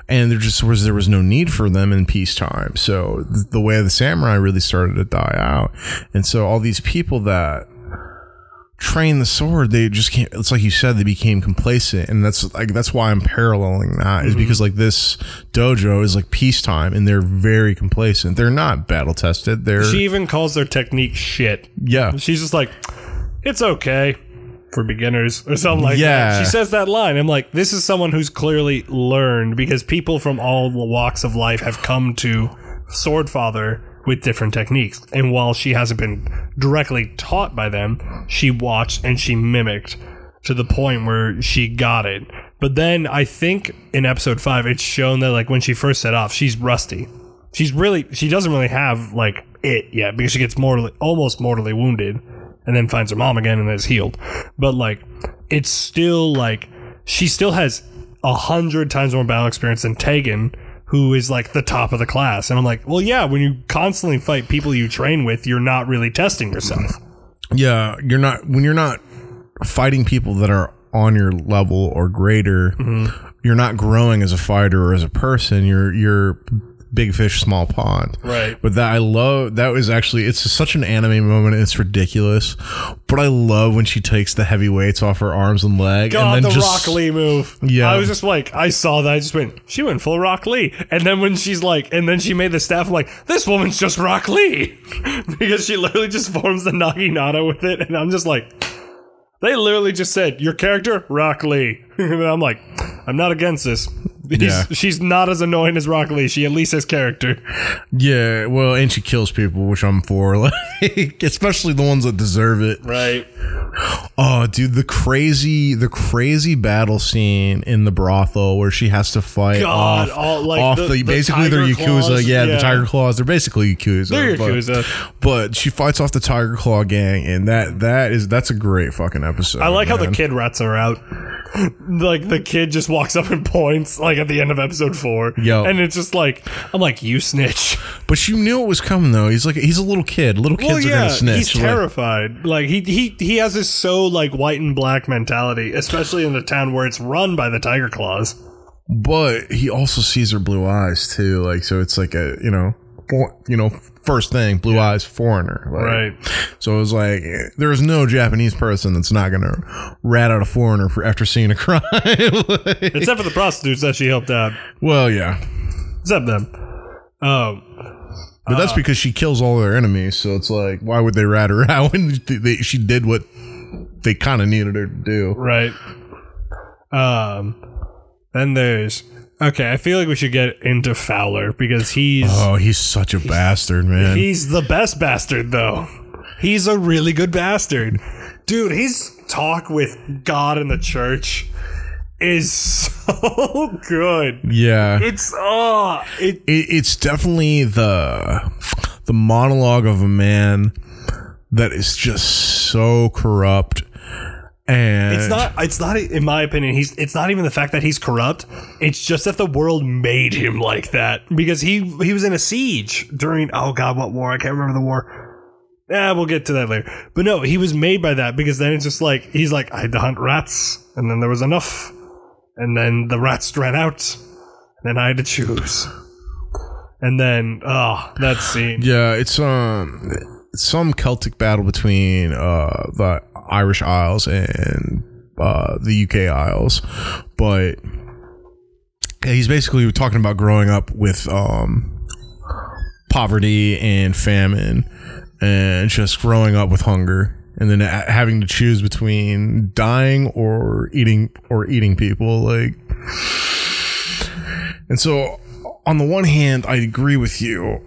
and there just was there was no need for them in peacetime. So the way the samurai really started to die out and so all these people that train the sword, they just can't. It's like you said, they became complacent, and that's like that's why I'm paralleling that is Mm-hmm. because like this dojo is like peacetime, and they're very complacent. They're not battle tested. They're She even calls their technique shit. yeah, She's just like, it's okay for beginners or something like Yeah. that. She says that line. I'm like, this is someone who's clearly learned because people from all walks of life have come to Swordfather with different techniques. And while she hasn't been directly taught by them, she watched and she mimicked to the point where she got it. But then I think in episode five, it's shown that like when she first set off, she's rusty. She's really she doesn't really have like it yet because she gets mortally almost mortally wounded and then finds her mom again and is healed. But like it's still like she still has a hundred times more battle experience than Taigen, who is like the top of the class. And I'm like, well, yeah, when you constantly fight people you train with, you're not really testing yourself. yeah. You're not when you're not fighting people that are on your level or greater. Mm-hmm. You're not growing as a fighter or as a person. You're you're big fish, small pond. Right. But that I love that was actually it's such an anime moment. It's ridiculous, but I love when she takes the heavy weights off her arms and leg, God, and the then just Rock Lee move. Yeah. I was just like, I saw that. I just went, she went full Rock Lee. And then when she's like, and then she made the staff, I'm like, this woman's just Rock Lee. because she literally just forms the Naginata with it. And I'm just like, they literally just said, your character, Rock Lee. and I'm like, I'm not against this. Yeah. She's not as annoying as Rock Lee. She at least has character. yeah. Well, and she kills people, which I'm for, like especially the ones that deserve it. Right. Oh, dude, the crazy, the crazy battle scene in the brothel where she has to fight God, off, all, like, off the- the, the basically they're yakuza. yeah, yeah. the tiger claws. They're basically yakuza. They're but- Yakuza. But, she fights off the tiger claw gang, and that that is that's a great fucking episode. I like how the kid rats are out. like the kid just walks up and points, like at the end of episode four. Yo. and it's just like I'm like you snitch. But you knew it was coming though. He's like he's a little kid. Little kids Well, are gonna snitch. he's Like, terrified. Like he he he has this so like white and black mentality, especially in a town where it's run by the Tiger Claws. but he also sees her blue eyes too. Like so, it's like a you know, for, you know, first thing, blue eyes, foreigner. Like, Right. So it was like there is no Japanese person that's not gonna rat out a foreigner for after seeing a crime. Like, Except for the prostitutes that she helped out. well, yeah, Except them. Um, but that's because she kills all their enemies. So it's like, why would they rat her out when they, she did what they kind of needed her to do? right. Um, then there's okay. I feel like we should get into Fowler because he's Oh, he's such a bastard, man. He's the best bastard, though. He's a really good bastard. Dude, his talk with God and the church is so good. yeah, It's, oh, it, it, it's definitely the the monologue of a man that is just so corrupt and it's not, it's not, in my opinion, he's, it's not even the fact that he's corrupt. It's just that the world made him like that because he, he was in a siege during, oh God, what war? I can't remember the war. Yeah, we'll get to that later. But no, he was made by that because then it's just like he's like, I had to hunt rats, and then there was enough, and then the rats ran out, and then I had to choose. And then, oh, that scene. yeah it's um some celtic battle between uh the irish isles and uh the uk isles but he's basically talking about growing up with um poverty and famine and just growing up with hunger and then having to choose between dying or eating or eating people like and so on the one hand i agree with you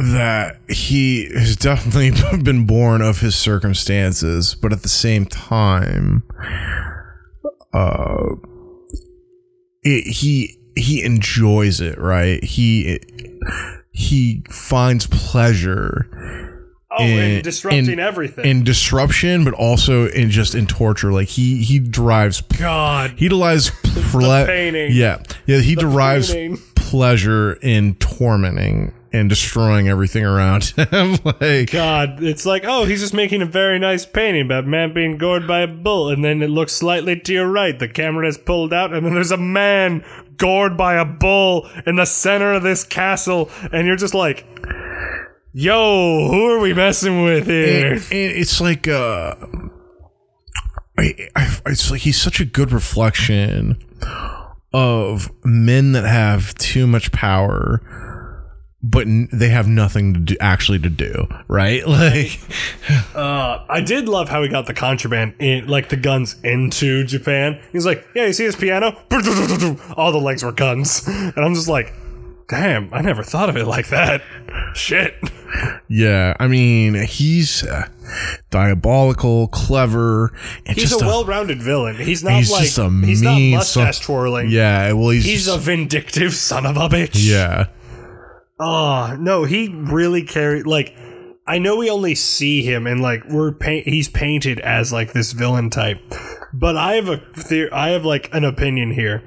that he has definitely been born of his circumstances but at the same time uh it, he he enjoys it right he he finds pleasure Oh, and in- disrupting in- everything. in disruption but also in just in torture like he he derives God. he derives ple- painting. yeah yeah he derives painting. pleasure in tormenting and destroying everything around him like God, it's like, oh, he's just making a very nice painting about a man being gored by a bull, and then it looks slightly to your right. The camera is pulled out, and then there's a man gored by a bull in the center of this castle, and you're just like, yo, who are we messing with here? and, and it's like uh I, I, it's like he's such a good reflection of men that have too much power but n- they have nothing to do, actually to do right like Uh, I did love how he got the contraband in, like the guns into Japan. He's like, "Yeah, you see his piano? All the legs were guns," and I'm just like, "Damn, I never thought of it like that." Shit. yeah i mean he's uh, diabolical clever and He's just a well-rounded villain. He's not he's like just a he's not mean mustache son- twirling. yeah well he's, He's a vindictive son of a bitch. yeah Oh no, he really carried like. I know we only see him and like we're. He's painted as like this villain type, but I have a theory. I have like an opinion here.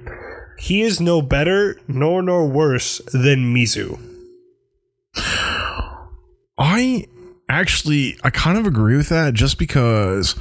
He is no better nor nor worse than Mizu. I actually I kind of agree with that just because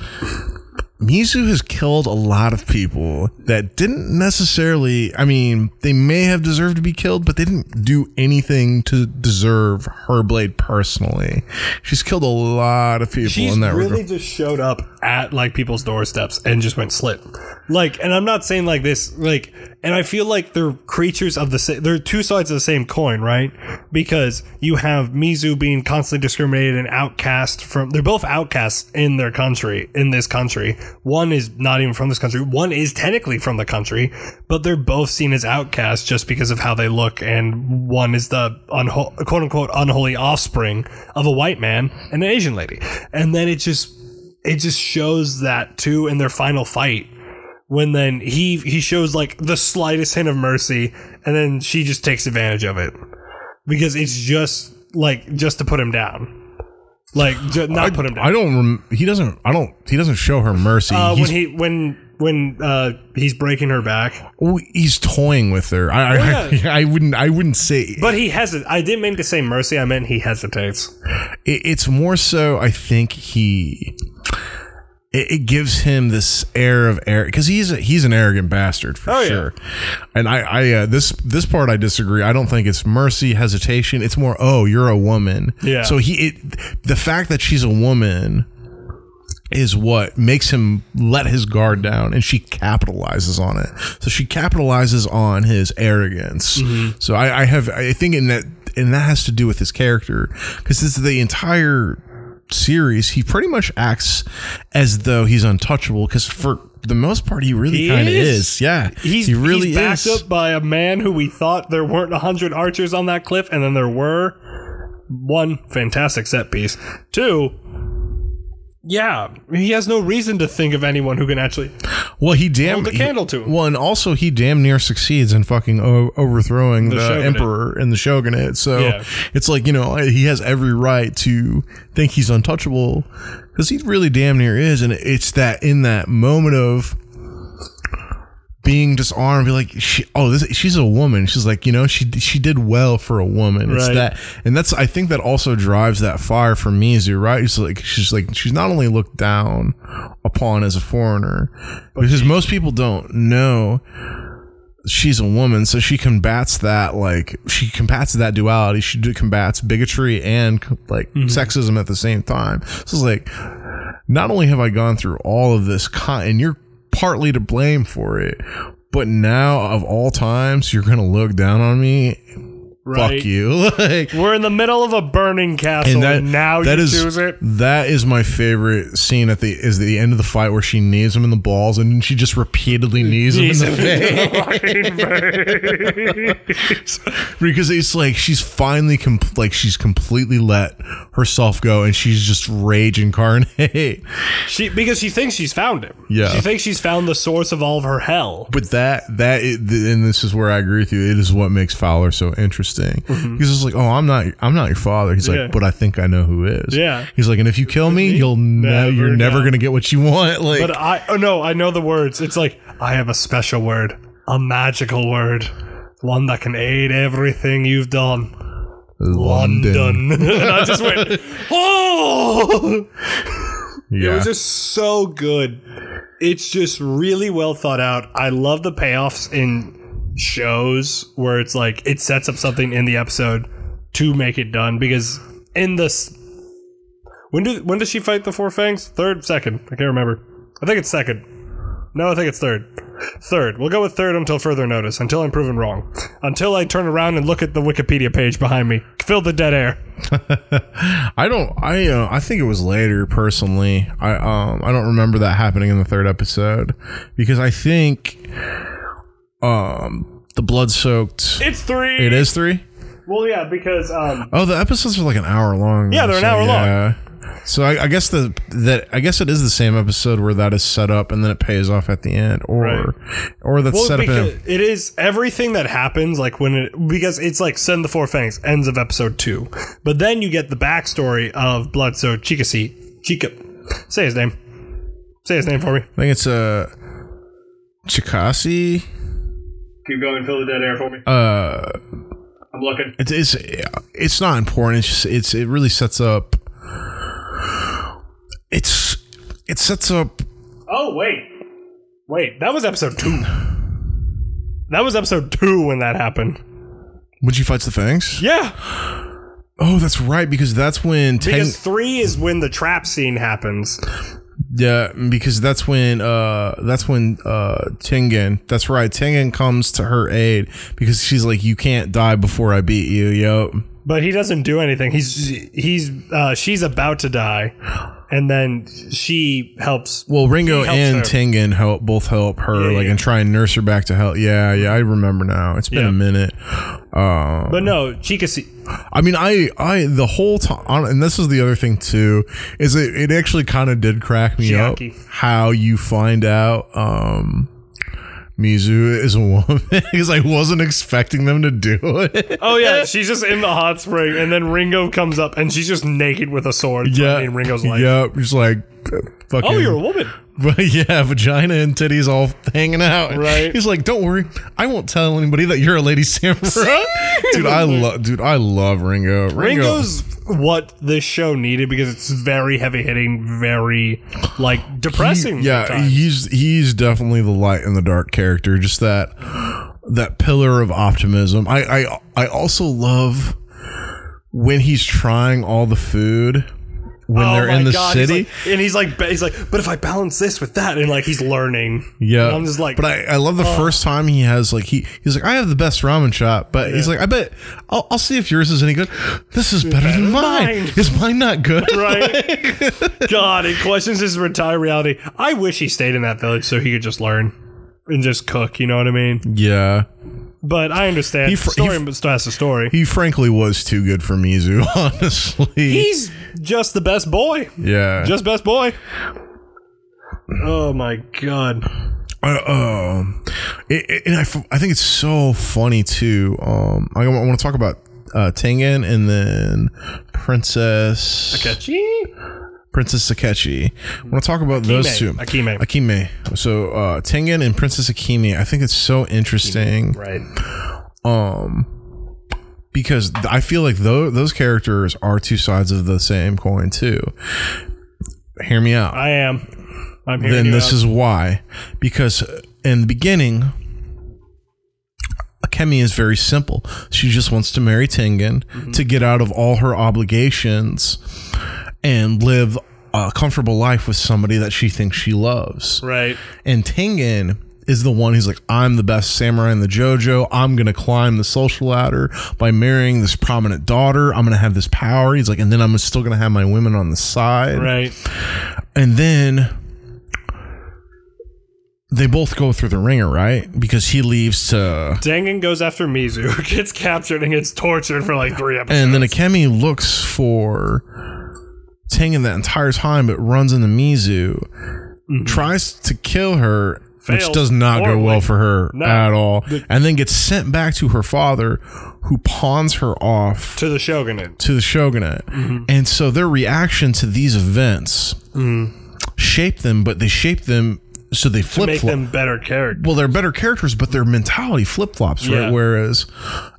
Mizu has killed a lot of people that didn't necessarily I mean, they may have deserved to be killed, but they didn't do anything to deserve her blade personally. She's killed a lot of people She's in that really regard. just showed up at like people's doorsteps and just went slit. Like, and I'm not saying like this, like, and I feel like they're creatures of the same. They're two sides of the same coin, right? Because you have Mizu being constantly discriminated and outcast from. They're both outcasts in their country, in this country. One is not even from this country. One is technically from the country, but they're both seen as outcasts just because of how they look. And one is the unho- quote unquote unholy offspring of a white man and an Asian lady. And then it just it just shows that too in their final fight when then he he shows like the slightest hint of mercy and then she just takes advantage of it because it's just like just to put him down like not put him down I don't rem- he doesn't I don't he doesn't show her mercy. uh, when he when when uh he's breaking her back oh, he's toying with her. I, I, yeah. I, wouldn't I wouldn't say but he has i didn't mean to say mercy i meant he hesitates it, it's more so I think he it, it gives him this air of air because he's a, he's an arrogant bastard for Oh, yeah. sure. And I I uh, this this part I disagree. I don't think it's mercy hesitation. It's more oh you're a woman. Yeah. So he it, the fact that she's a woman is what makes him let his guard down and she capitalizes on it so she capitalizes on his arrogance so I, I have i think in that and that has to do with his character because this is the entire series he pretty much acts as though he's untouchable because for the most part he really kind of is? is. Yeah he's he really he's backed is. up by a man who we thought there weren't 100 archers on that cliff and then there were one fantastic set piece. Two yeah he has no reason to think of anyone who can actually well he damn Hold the candle to him. well and also he damn near succeeds in fucking o- overthrowing the, shogunate. emperor and the shogunate so Yeah. it's like you know he has every right to think he's untouchable because he really damn near is and it's that in that moment of being disarmed be like she, oh this she's a woman. She's like you know she she did well for a woman. It's Right. that and that's i think that also drives that fire for mizu right? It's like she's like she's not only looked down upon as a foreigner because most people don't know she's a woman so she combats that like she combats that duality. She combats bigotry and like mm-hmm. sexism at the same time. So it's like not only have i gone through all of this con- and you're partly to blame for it but now of all times you're gonna look down on me right fuck you like we're in the middle of a burning castle and, now that you is- choose it That is my favorite scene at the is the end of the fight where she knees him in the balls and she just repeatedly knees him in the face because it's like she's finally com- like she's completely let herself go and she's just rage incarnate. she because she thinks she's found him Yeah. she thinks she's found the source of all of her hell But that that and this is where I agree with you. It is what makes Fowler so interesting. He's just like, oh, I'm not, I'm not your father. He's Mm-hmm. Yeah. like, but I think I know who is. Yeah. He's like, and if you kill me, you'll never, you're never know. gonna get what you want. Like, But I oh no, I know the words. It's like I have a special word, a magical word, one that can aid everything you've done. London. and I just went, oh! Yeah. It was just so good. It's just really well thought out. I love the payoffs in shows where it's like it sets up something in the episode to make it done because in this when do when does she fight the four fangs? Third, second, I can't remember. I think it's second. No, I think it's third. Third. We'll go with third until further notice, until I'm proven wrong. Until I turn around and look at the Wikipedia page behind me. Fill the dead air. I don't. I uh, I think it was later. Personally, I um I don't remember that happening in the third episode because I think um the blood soaked. It's three. It is three. Well, yeah, because um, Oh, the episodes are like an hour long. Yeah, they're an hour long. long. So I, I guess the that I guess it is the same episode where that is set up and then it pays off at the end, or or that's well, set up in. because it is everything that happens, like when it because it's like send the four fangs ends of episode two, but then you get the backstory of Bloodso Chikasi Chica. Say his name. Say his name for me. I think it's a uh, Chikasi. Keep going. Fill the dead air for me. Uh, I'm looking. it's it's it's not important. It's just it's it really sets up. It's it sets up. Oh wait, wait. That was episode two. That was episode two when that happened. When she fights the fangs? Yeah, Oh, that's right because that's when Teng, because three is when the trap scene happens. Yeah because that's when uh that's when uh Taigen that's right Taigen comes to her aid because she's like you can't die before I beat you yo But he doesn't do anything. He's he's uh, she's about to die, and then she helps. Well, Ringo helps and her. Taigen help both help her, Yeah, like, yeah. and try and nurse her back to health. Yeah, yeah, I remember now. It's been Yeah. a minute. Uh, But no, Chikasi. I mean, I, I, the whole time, and this is the other thing too, is it, it actually kind of did crack me Chiaki. up how you find out, um, Mizu is a woman because I wasn't expecting them to do it. Oh yeah, she's just in the hot spring, and then Ringo comes up, and she's just naked with a sword. yeah, in Ringo's life. yeah, just like fucking. Oh, you're a woman. But yeah, vagina and titties all hanging out. Right. He's like, "Don't worry, I won't tell anybody that you're a lady samurai." dude, I love, dude, I love Ringo. Ringo. Ringo's what this show needed because it's very heavy hitting, very like depressing. yeah, at he's he's definitely the light in the dark character. Just that that pillar of optimism. I I I also love when he's trying all the food when Oh they're in the God, he's city. like- and he's like, he's like, but if I balance this with that, and like he's learning. Yeah, And I'm just like, but I, I love the uh. first time he has like he he's like I have the best ramen shop, but he's like I bet I'll, I'll see if yours is any good. This is better, than than mine. mine. Is mine not good? right? God, it questions his entire reality. I wish he stayed in that village so he could just learn and just cook. You know what I mean? yeah, But I understand. He fr- story he still has a story. he frankly was too good for Mizu. Honestly, He's just the best boy. yeah. Just best boy. Oh my god. Uh, um, it, and I, I think it's so funny too. Um, I, want to talk about uh, Taigen and then Princess Catchy? Princess Sakechi. I want to talk about those two. Akime. Akime. So uh, Taigen and Princess Akime. I think it's so interesting. Right. Um, because I feel like those those characters are two sides of the same coin too. Hear me out. I am. I'm here. then this is why. Because in the beginning, Akemi is very simple. She just wants to marry Taigen to get out of all her obligations and live a comfortable life with somebody that she thinks she loves. right. And Taigen is the one who's like, I'm the best samurai in the dojo. I'm going to climb the social ladder by marrying this prominent daughter. I'm going to have this power. He's like, and then I'm still going to have my women on the side. Right. And then they both go through the ringer, right? Because he leaves to. Taigen goes after Mizu, gets captured and gets tortured for like three episodes. And then Akemi looks for Taigen that entire time, but runs into Mizu, mm-hmm. tries to kill her, which does not go well for her No. at all, and then gets sent back to her father, who pawns her off to the shogunate. to the shogunate. Mm-hmm. And so their reaction to these events mm-hmm. shape them, but they shape them so they to flip make flop. them better characters. Well, they're better characters, but their mentality flip flops, right? Yeah. Whereas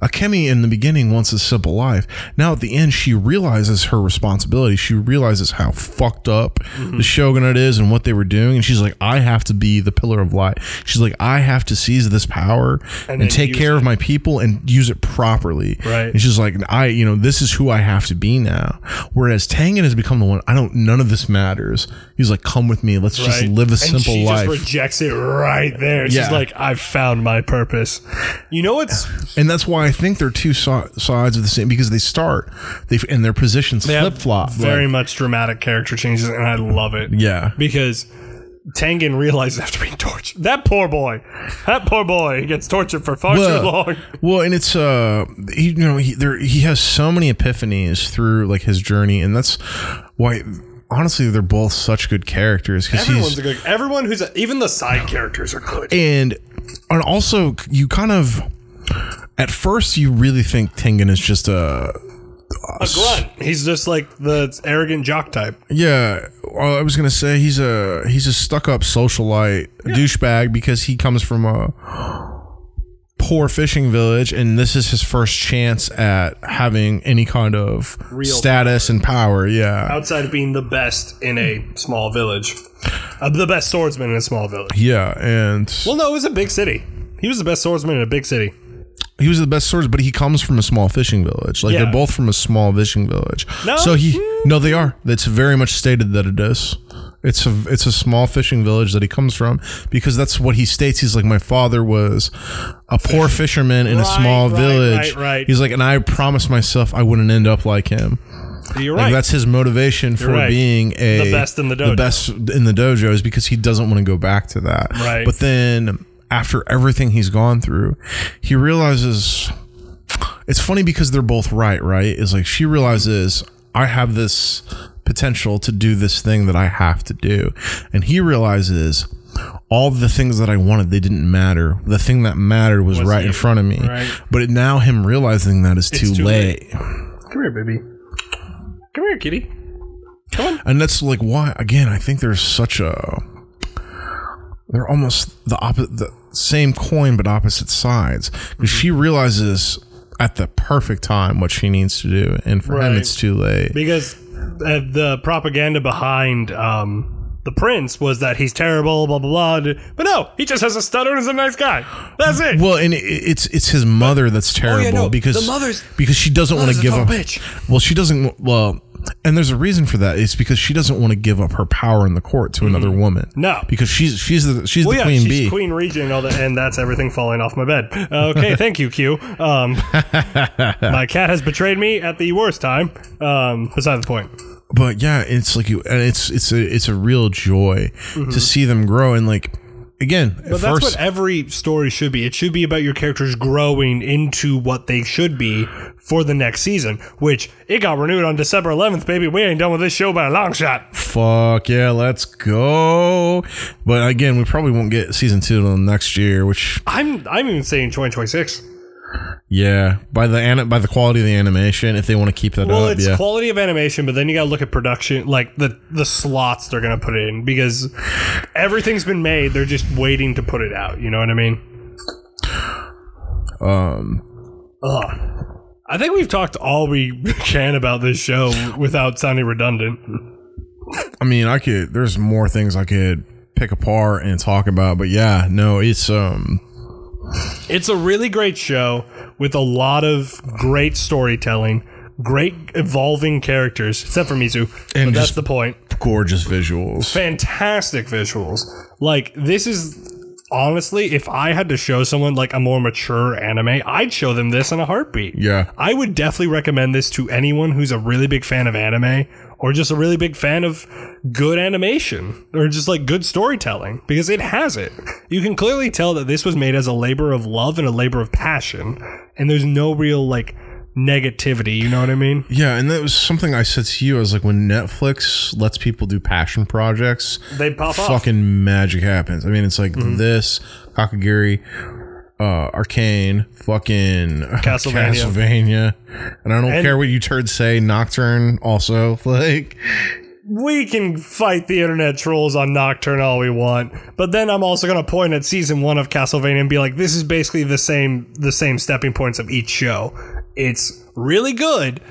Akemi in the beginning wants a simple life. Now at the end, she realizes her responsibility. She realizes how fucked up Mm-hmm. the shogunate is and what they were doing. And she's like, I have to be the pillar of light. She's like, I have to seize this power and, then take care of my people and use it properly. Right. And she's like, I, you know, this is who I have to be now. Whereas Taigen has become the one, I don't, none of this matters. He's like, come with me. Let's just live a and simple she life. rejects it right there. She's Yeah. like, I've found my purpose. You know what's and that's why I think they're two si- sides of the same because they start they and their positions they have flip flop. very much dramatic character changes, and I love it. yeah, because Taigen realizes after being tortured, that poor boy, that poor boy, gets tortured for far too long. well, and it's uh, he, you know, he there he has so many epiphanies through like his journey, and that's why honestly they're both such good characters because Everyone's a good. Everyone who's a, even the side characters are good. and and also you kind of at first you really think Taigen is just a A grunt. He's just like the arrogant jock type. Yeah, well, I was gonna say he's a he's a stuck up socialite douchebag because he comes from a poor fishing village, and this is his first chance at having any kind of Real status and power. Yeah, Outside of being the best in a small village, uh, the best swordsman in a small village. yeah, and Well, no, it was a big city. He was the best swordsman in a big city. He was the best swords, but he comes from a small fishing village. Like Yeah. they're both from a small fishing village. No? so he hmm. no, they are. It's very much stated that it is. It's a it's a small fishing village that he comes from because that's what he states. He's like, my father was a poor fisherman in a Right, small right, village. right, right. He's like, and I promised myself I wouldn't end up like him. You're Like right. that's his motivation for right. being a The best in the The dojo. best in the dojo is because he doesn't want to go back to that. Right. But then after everything he's gone through, he realizes it's funny because they're both right, right? Is like she realizes I have this potential to do this thing that I have to do. And he realizes all the things that I wanted, they didn't matter. The thing that mattered was, right in front of me. Right. But it, now him realizing that is too, too late. Come here, baby. Come here, kitty. Come on. And that's like why again, I think there's such a they're almost the opposite the same coin but opposite sides. Because she realizes at the perfect time what she needs to do, and for him Right. it's too late. Because uh, the propaganda behind um, the prince was that he's terrible, blah blah blah. But no, he just has a stutter and is a nice guy. That's it. Well, and it, it's it's his mother that's terrible Oh, yeah, no, because the mother's- because she doesn't want to a give total up. bitch. Well, she doesn't. Well, and there's a reason for that. It's because she doesn't want to give up her power in the court to another woman. Mm-hmm. No. because she's she's the she's Well, the yeah, queen she's bee. Queen Regent, and all that, and that's everything falling off my bed. Uh, okay, thank you, Q. Um, my cat has betrayed me at the worst time. Um, beside the point. but yeah, it's like you, and it's it's a it's a real joy to see them grow and like again. But that's what every story should be. It should be about your characters growing into what they should be for the next season, which it got renewed on December 11th, baby. We ain't done with this show by a long shot. fuck yeah, let's go. But again, we probably won't get season two until next year, which I'm I'm even saying 2026. Yeah, by the an- by the quality of the animation, if they want to keep that Well, up, it's yeah. quality of animation, but then you got to look at production, like the the slots they're gonna put in because everything's been made. They're just waiting to put it out. You know what I mean? um, Ugh. I think we've talked all we can about this show without sounding redundant. I mean, I could. There's more things I could pick apart and talk about, but yeah, no, it's um, It's a really great show with a lot of great storytelling, great evolving characters, except for Mizu. And but that's the point. gorgeous visuals. Fantastic visuals. Like this is honestly, if I had to show someone like a more mature anime, I'd show them this in a heartbeat. Yeah, I would definitely recommend this to anyone who's a really big fan of anime or just a really big fan of good animation or just like good storytelling because it has it. You can clearly tell that this was made as a labor of love and a labor of passion and there's no real like negativity, you know what I mean? yeah, and that was something I said to you. I was like, when Netflix lets people do passion projects, They pop off. fucking magic happens. I mean, it's like Mm-hmm. this Kakegurui, uh, Arcane, fucking Castlevania. Castlevania, and I don't And- care what you turds say. Nocturne, also like we can fight the internet trolls on Nocturne all we want, but then I'm also going to point at season one of Castlevania and be like, this is basically the same the same stepping points of each show. It's really good,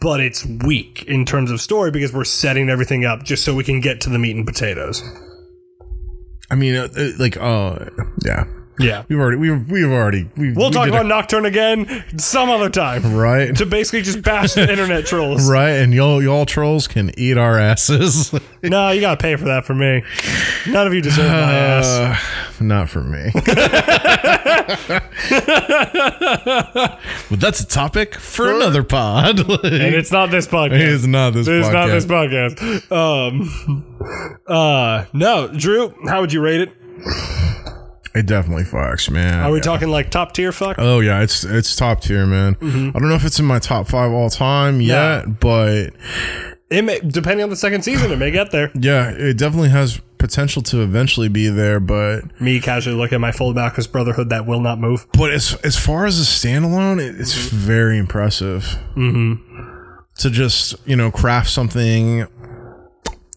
but it's weak in terms of story because we're setting everything up just so we can get to the meat and potatoes. I mean, uh, uh, like, uh, yeah. Yeah. We've already, we've, we've already, we've, We'll we talk about a- Nocturne again some other time. right, To basically just bash the internet trolls. right, and y'all, y'all trolls can eat our asses. No, you gotta pay for that for me. None of you deserve my ass. Uh, not for me. but that's a topic for another pod. And it's not this podcast. it is not this It's podcast. not this podcast. Um, uh, no, Drew, how would you rate it? It definitely fucks, man. Are we talking like top tier fuck? Oh yeah, it's it's top tier, man. Mm-hmm. I don't know if it's in my top five all time yet, but It may, depending on the second season, it may get there. yeah, it definitely has potential to eventually be there. But Me casually looking at my full Bacchus Brotherhood that will not move. but as as far as a standalone, it, it's Mm-hmm. very impressive. Mm-hmm. To just you know craft something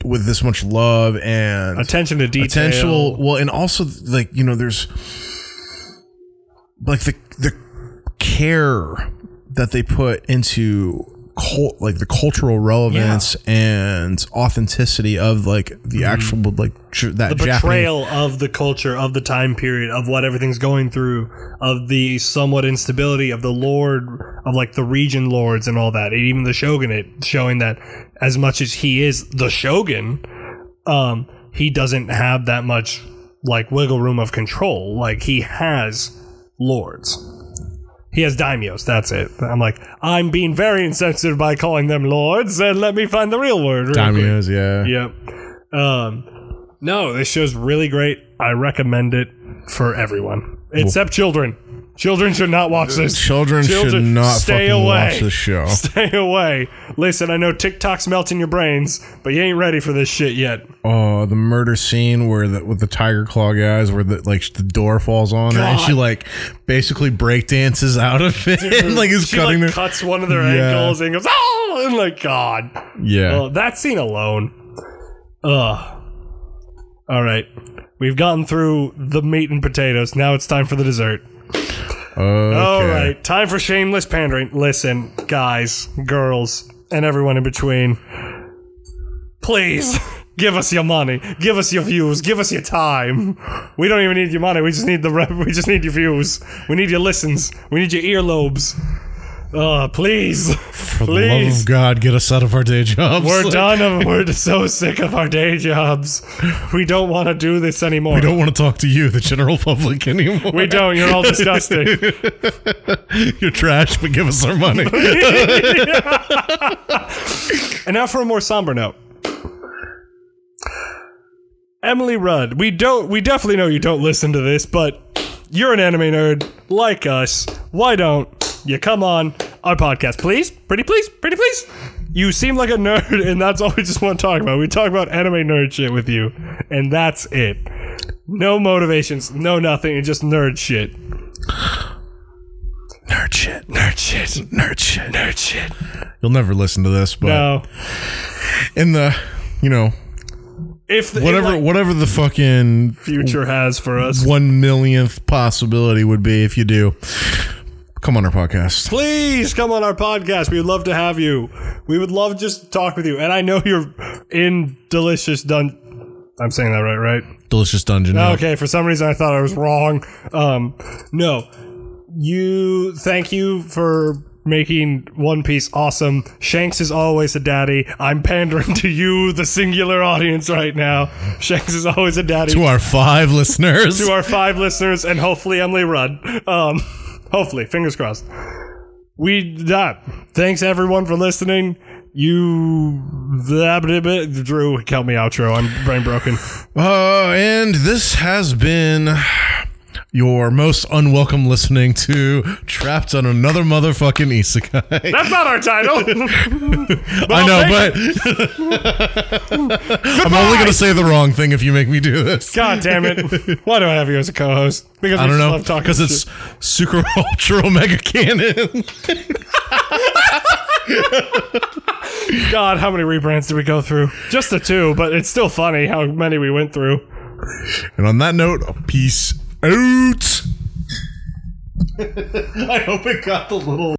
with this much love and Attention to detail. potential. Well, and also like you know, there's like the the care that they put into cult, like the cultural relevance and authenticity of like the actual like tr- that the Japanese. betrayal of the culture of the time period of what everything's going through of the somewhat instability of the lord of like the region lords and all that and even the shogunate showing that as much as he is the shogun um he doesn't have that much like wiggle room of control. Like he has lords he has daimios that's it i'm like i'm being very insensitive by calling them lords and let me find the real word real quick. Yeah. Yep. Um, no, this show's really great. I recommend it for everyone, except children. Children should not watch this. Children, should not stay fucking away. watch this show. Stay away. Listen, I know TikTok's melting your brains, but you ain't ready for this shit yet. Oh, the murder scene where the with the tiger claw guys, where the like the door falls on her and she like basically break dances out of it, and like is she cutting like her. cuts one of their Yeah. ankles and goes, oh, and like God. yeah, that scene alone. Ugh. All right. We've gotten through the meat and potatoes. Now it's time for the dessert. Okay. All right, time for shameless pandering. Listen, guys, girls, and everyone in between. Please give us your money. Give us your views. Give us your time. We don't even need your money. We just need the rep- we just need your views. We need your listens. We need your earlobes. Uh, please, For the love please. of God, get us out of our day jobs. We're done. Of, we're so sick of our day jobs. We don't want to do this anymore. We don't want to talk to you, the general public, anymore. We don't. You're all disgusting. You're trash, but give us our money. And now for a more somber note. Emily Rudd, we don't we definitely know you don't listen to this, but you're an anime nerd like us. Why don't you come on our podcast, please? Pretty please, pretty please. You seem like a nerd, and that's all we just want to talk about. We talk about anime nerd shit with you, and that's it. No motivations, no nothing, and just nerd shit. Nerd shit. Nerd shit. Nerd shit. Nerd shit. You'll never listen to this, but No. in the, you know, If the, whatever, like, whatever the fucking future has for us. one millionth possibility would be if you do, come on our podcast. please come on our podcast. We would love to have you. We would love just to talk with you. And I know you're in delicious dun. I'm saying that right, right? Delicious Dungeon. yeah. Okay. For some reason, I thought I was wrong. Um, no, you. Thank you for making One Piece awesome. Shanks is always a daddy. I'm pandering to you, the singular audience, right now. Shanks is always a daddy. To our five listeners. to our five listeners and hopefully Emily Rudd. Um, hopefully, fingers crossed. We that. Thanks everyone for listening. You Drew, help me outro. I'm brain broken. Uh, and this has been your most unwelcome listening to Trapped on Another Motherfucking Isekai. That's not our title. I know, but I'm only going to say the wrong thing if you make me do this. God damn it! Why do I have you as a co-host? Because I we don't just know. love talking Because shit. it's super ultra mega canon. God, how many rebrands did we go through? Just the two, but it's still funny how many we went through. And on that note, peace out. I hope it got the little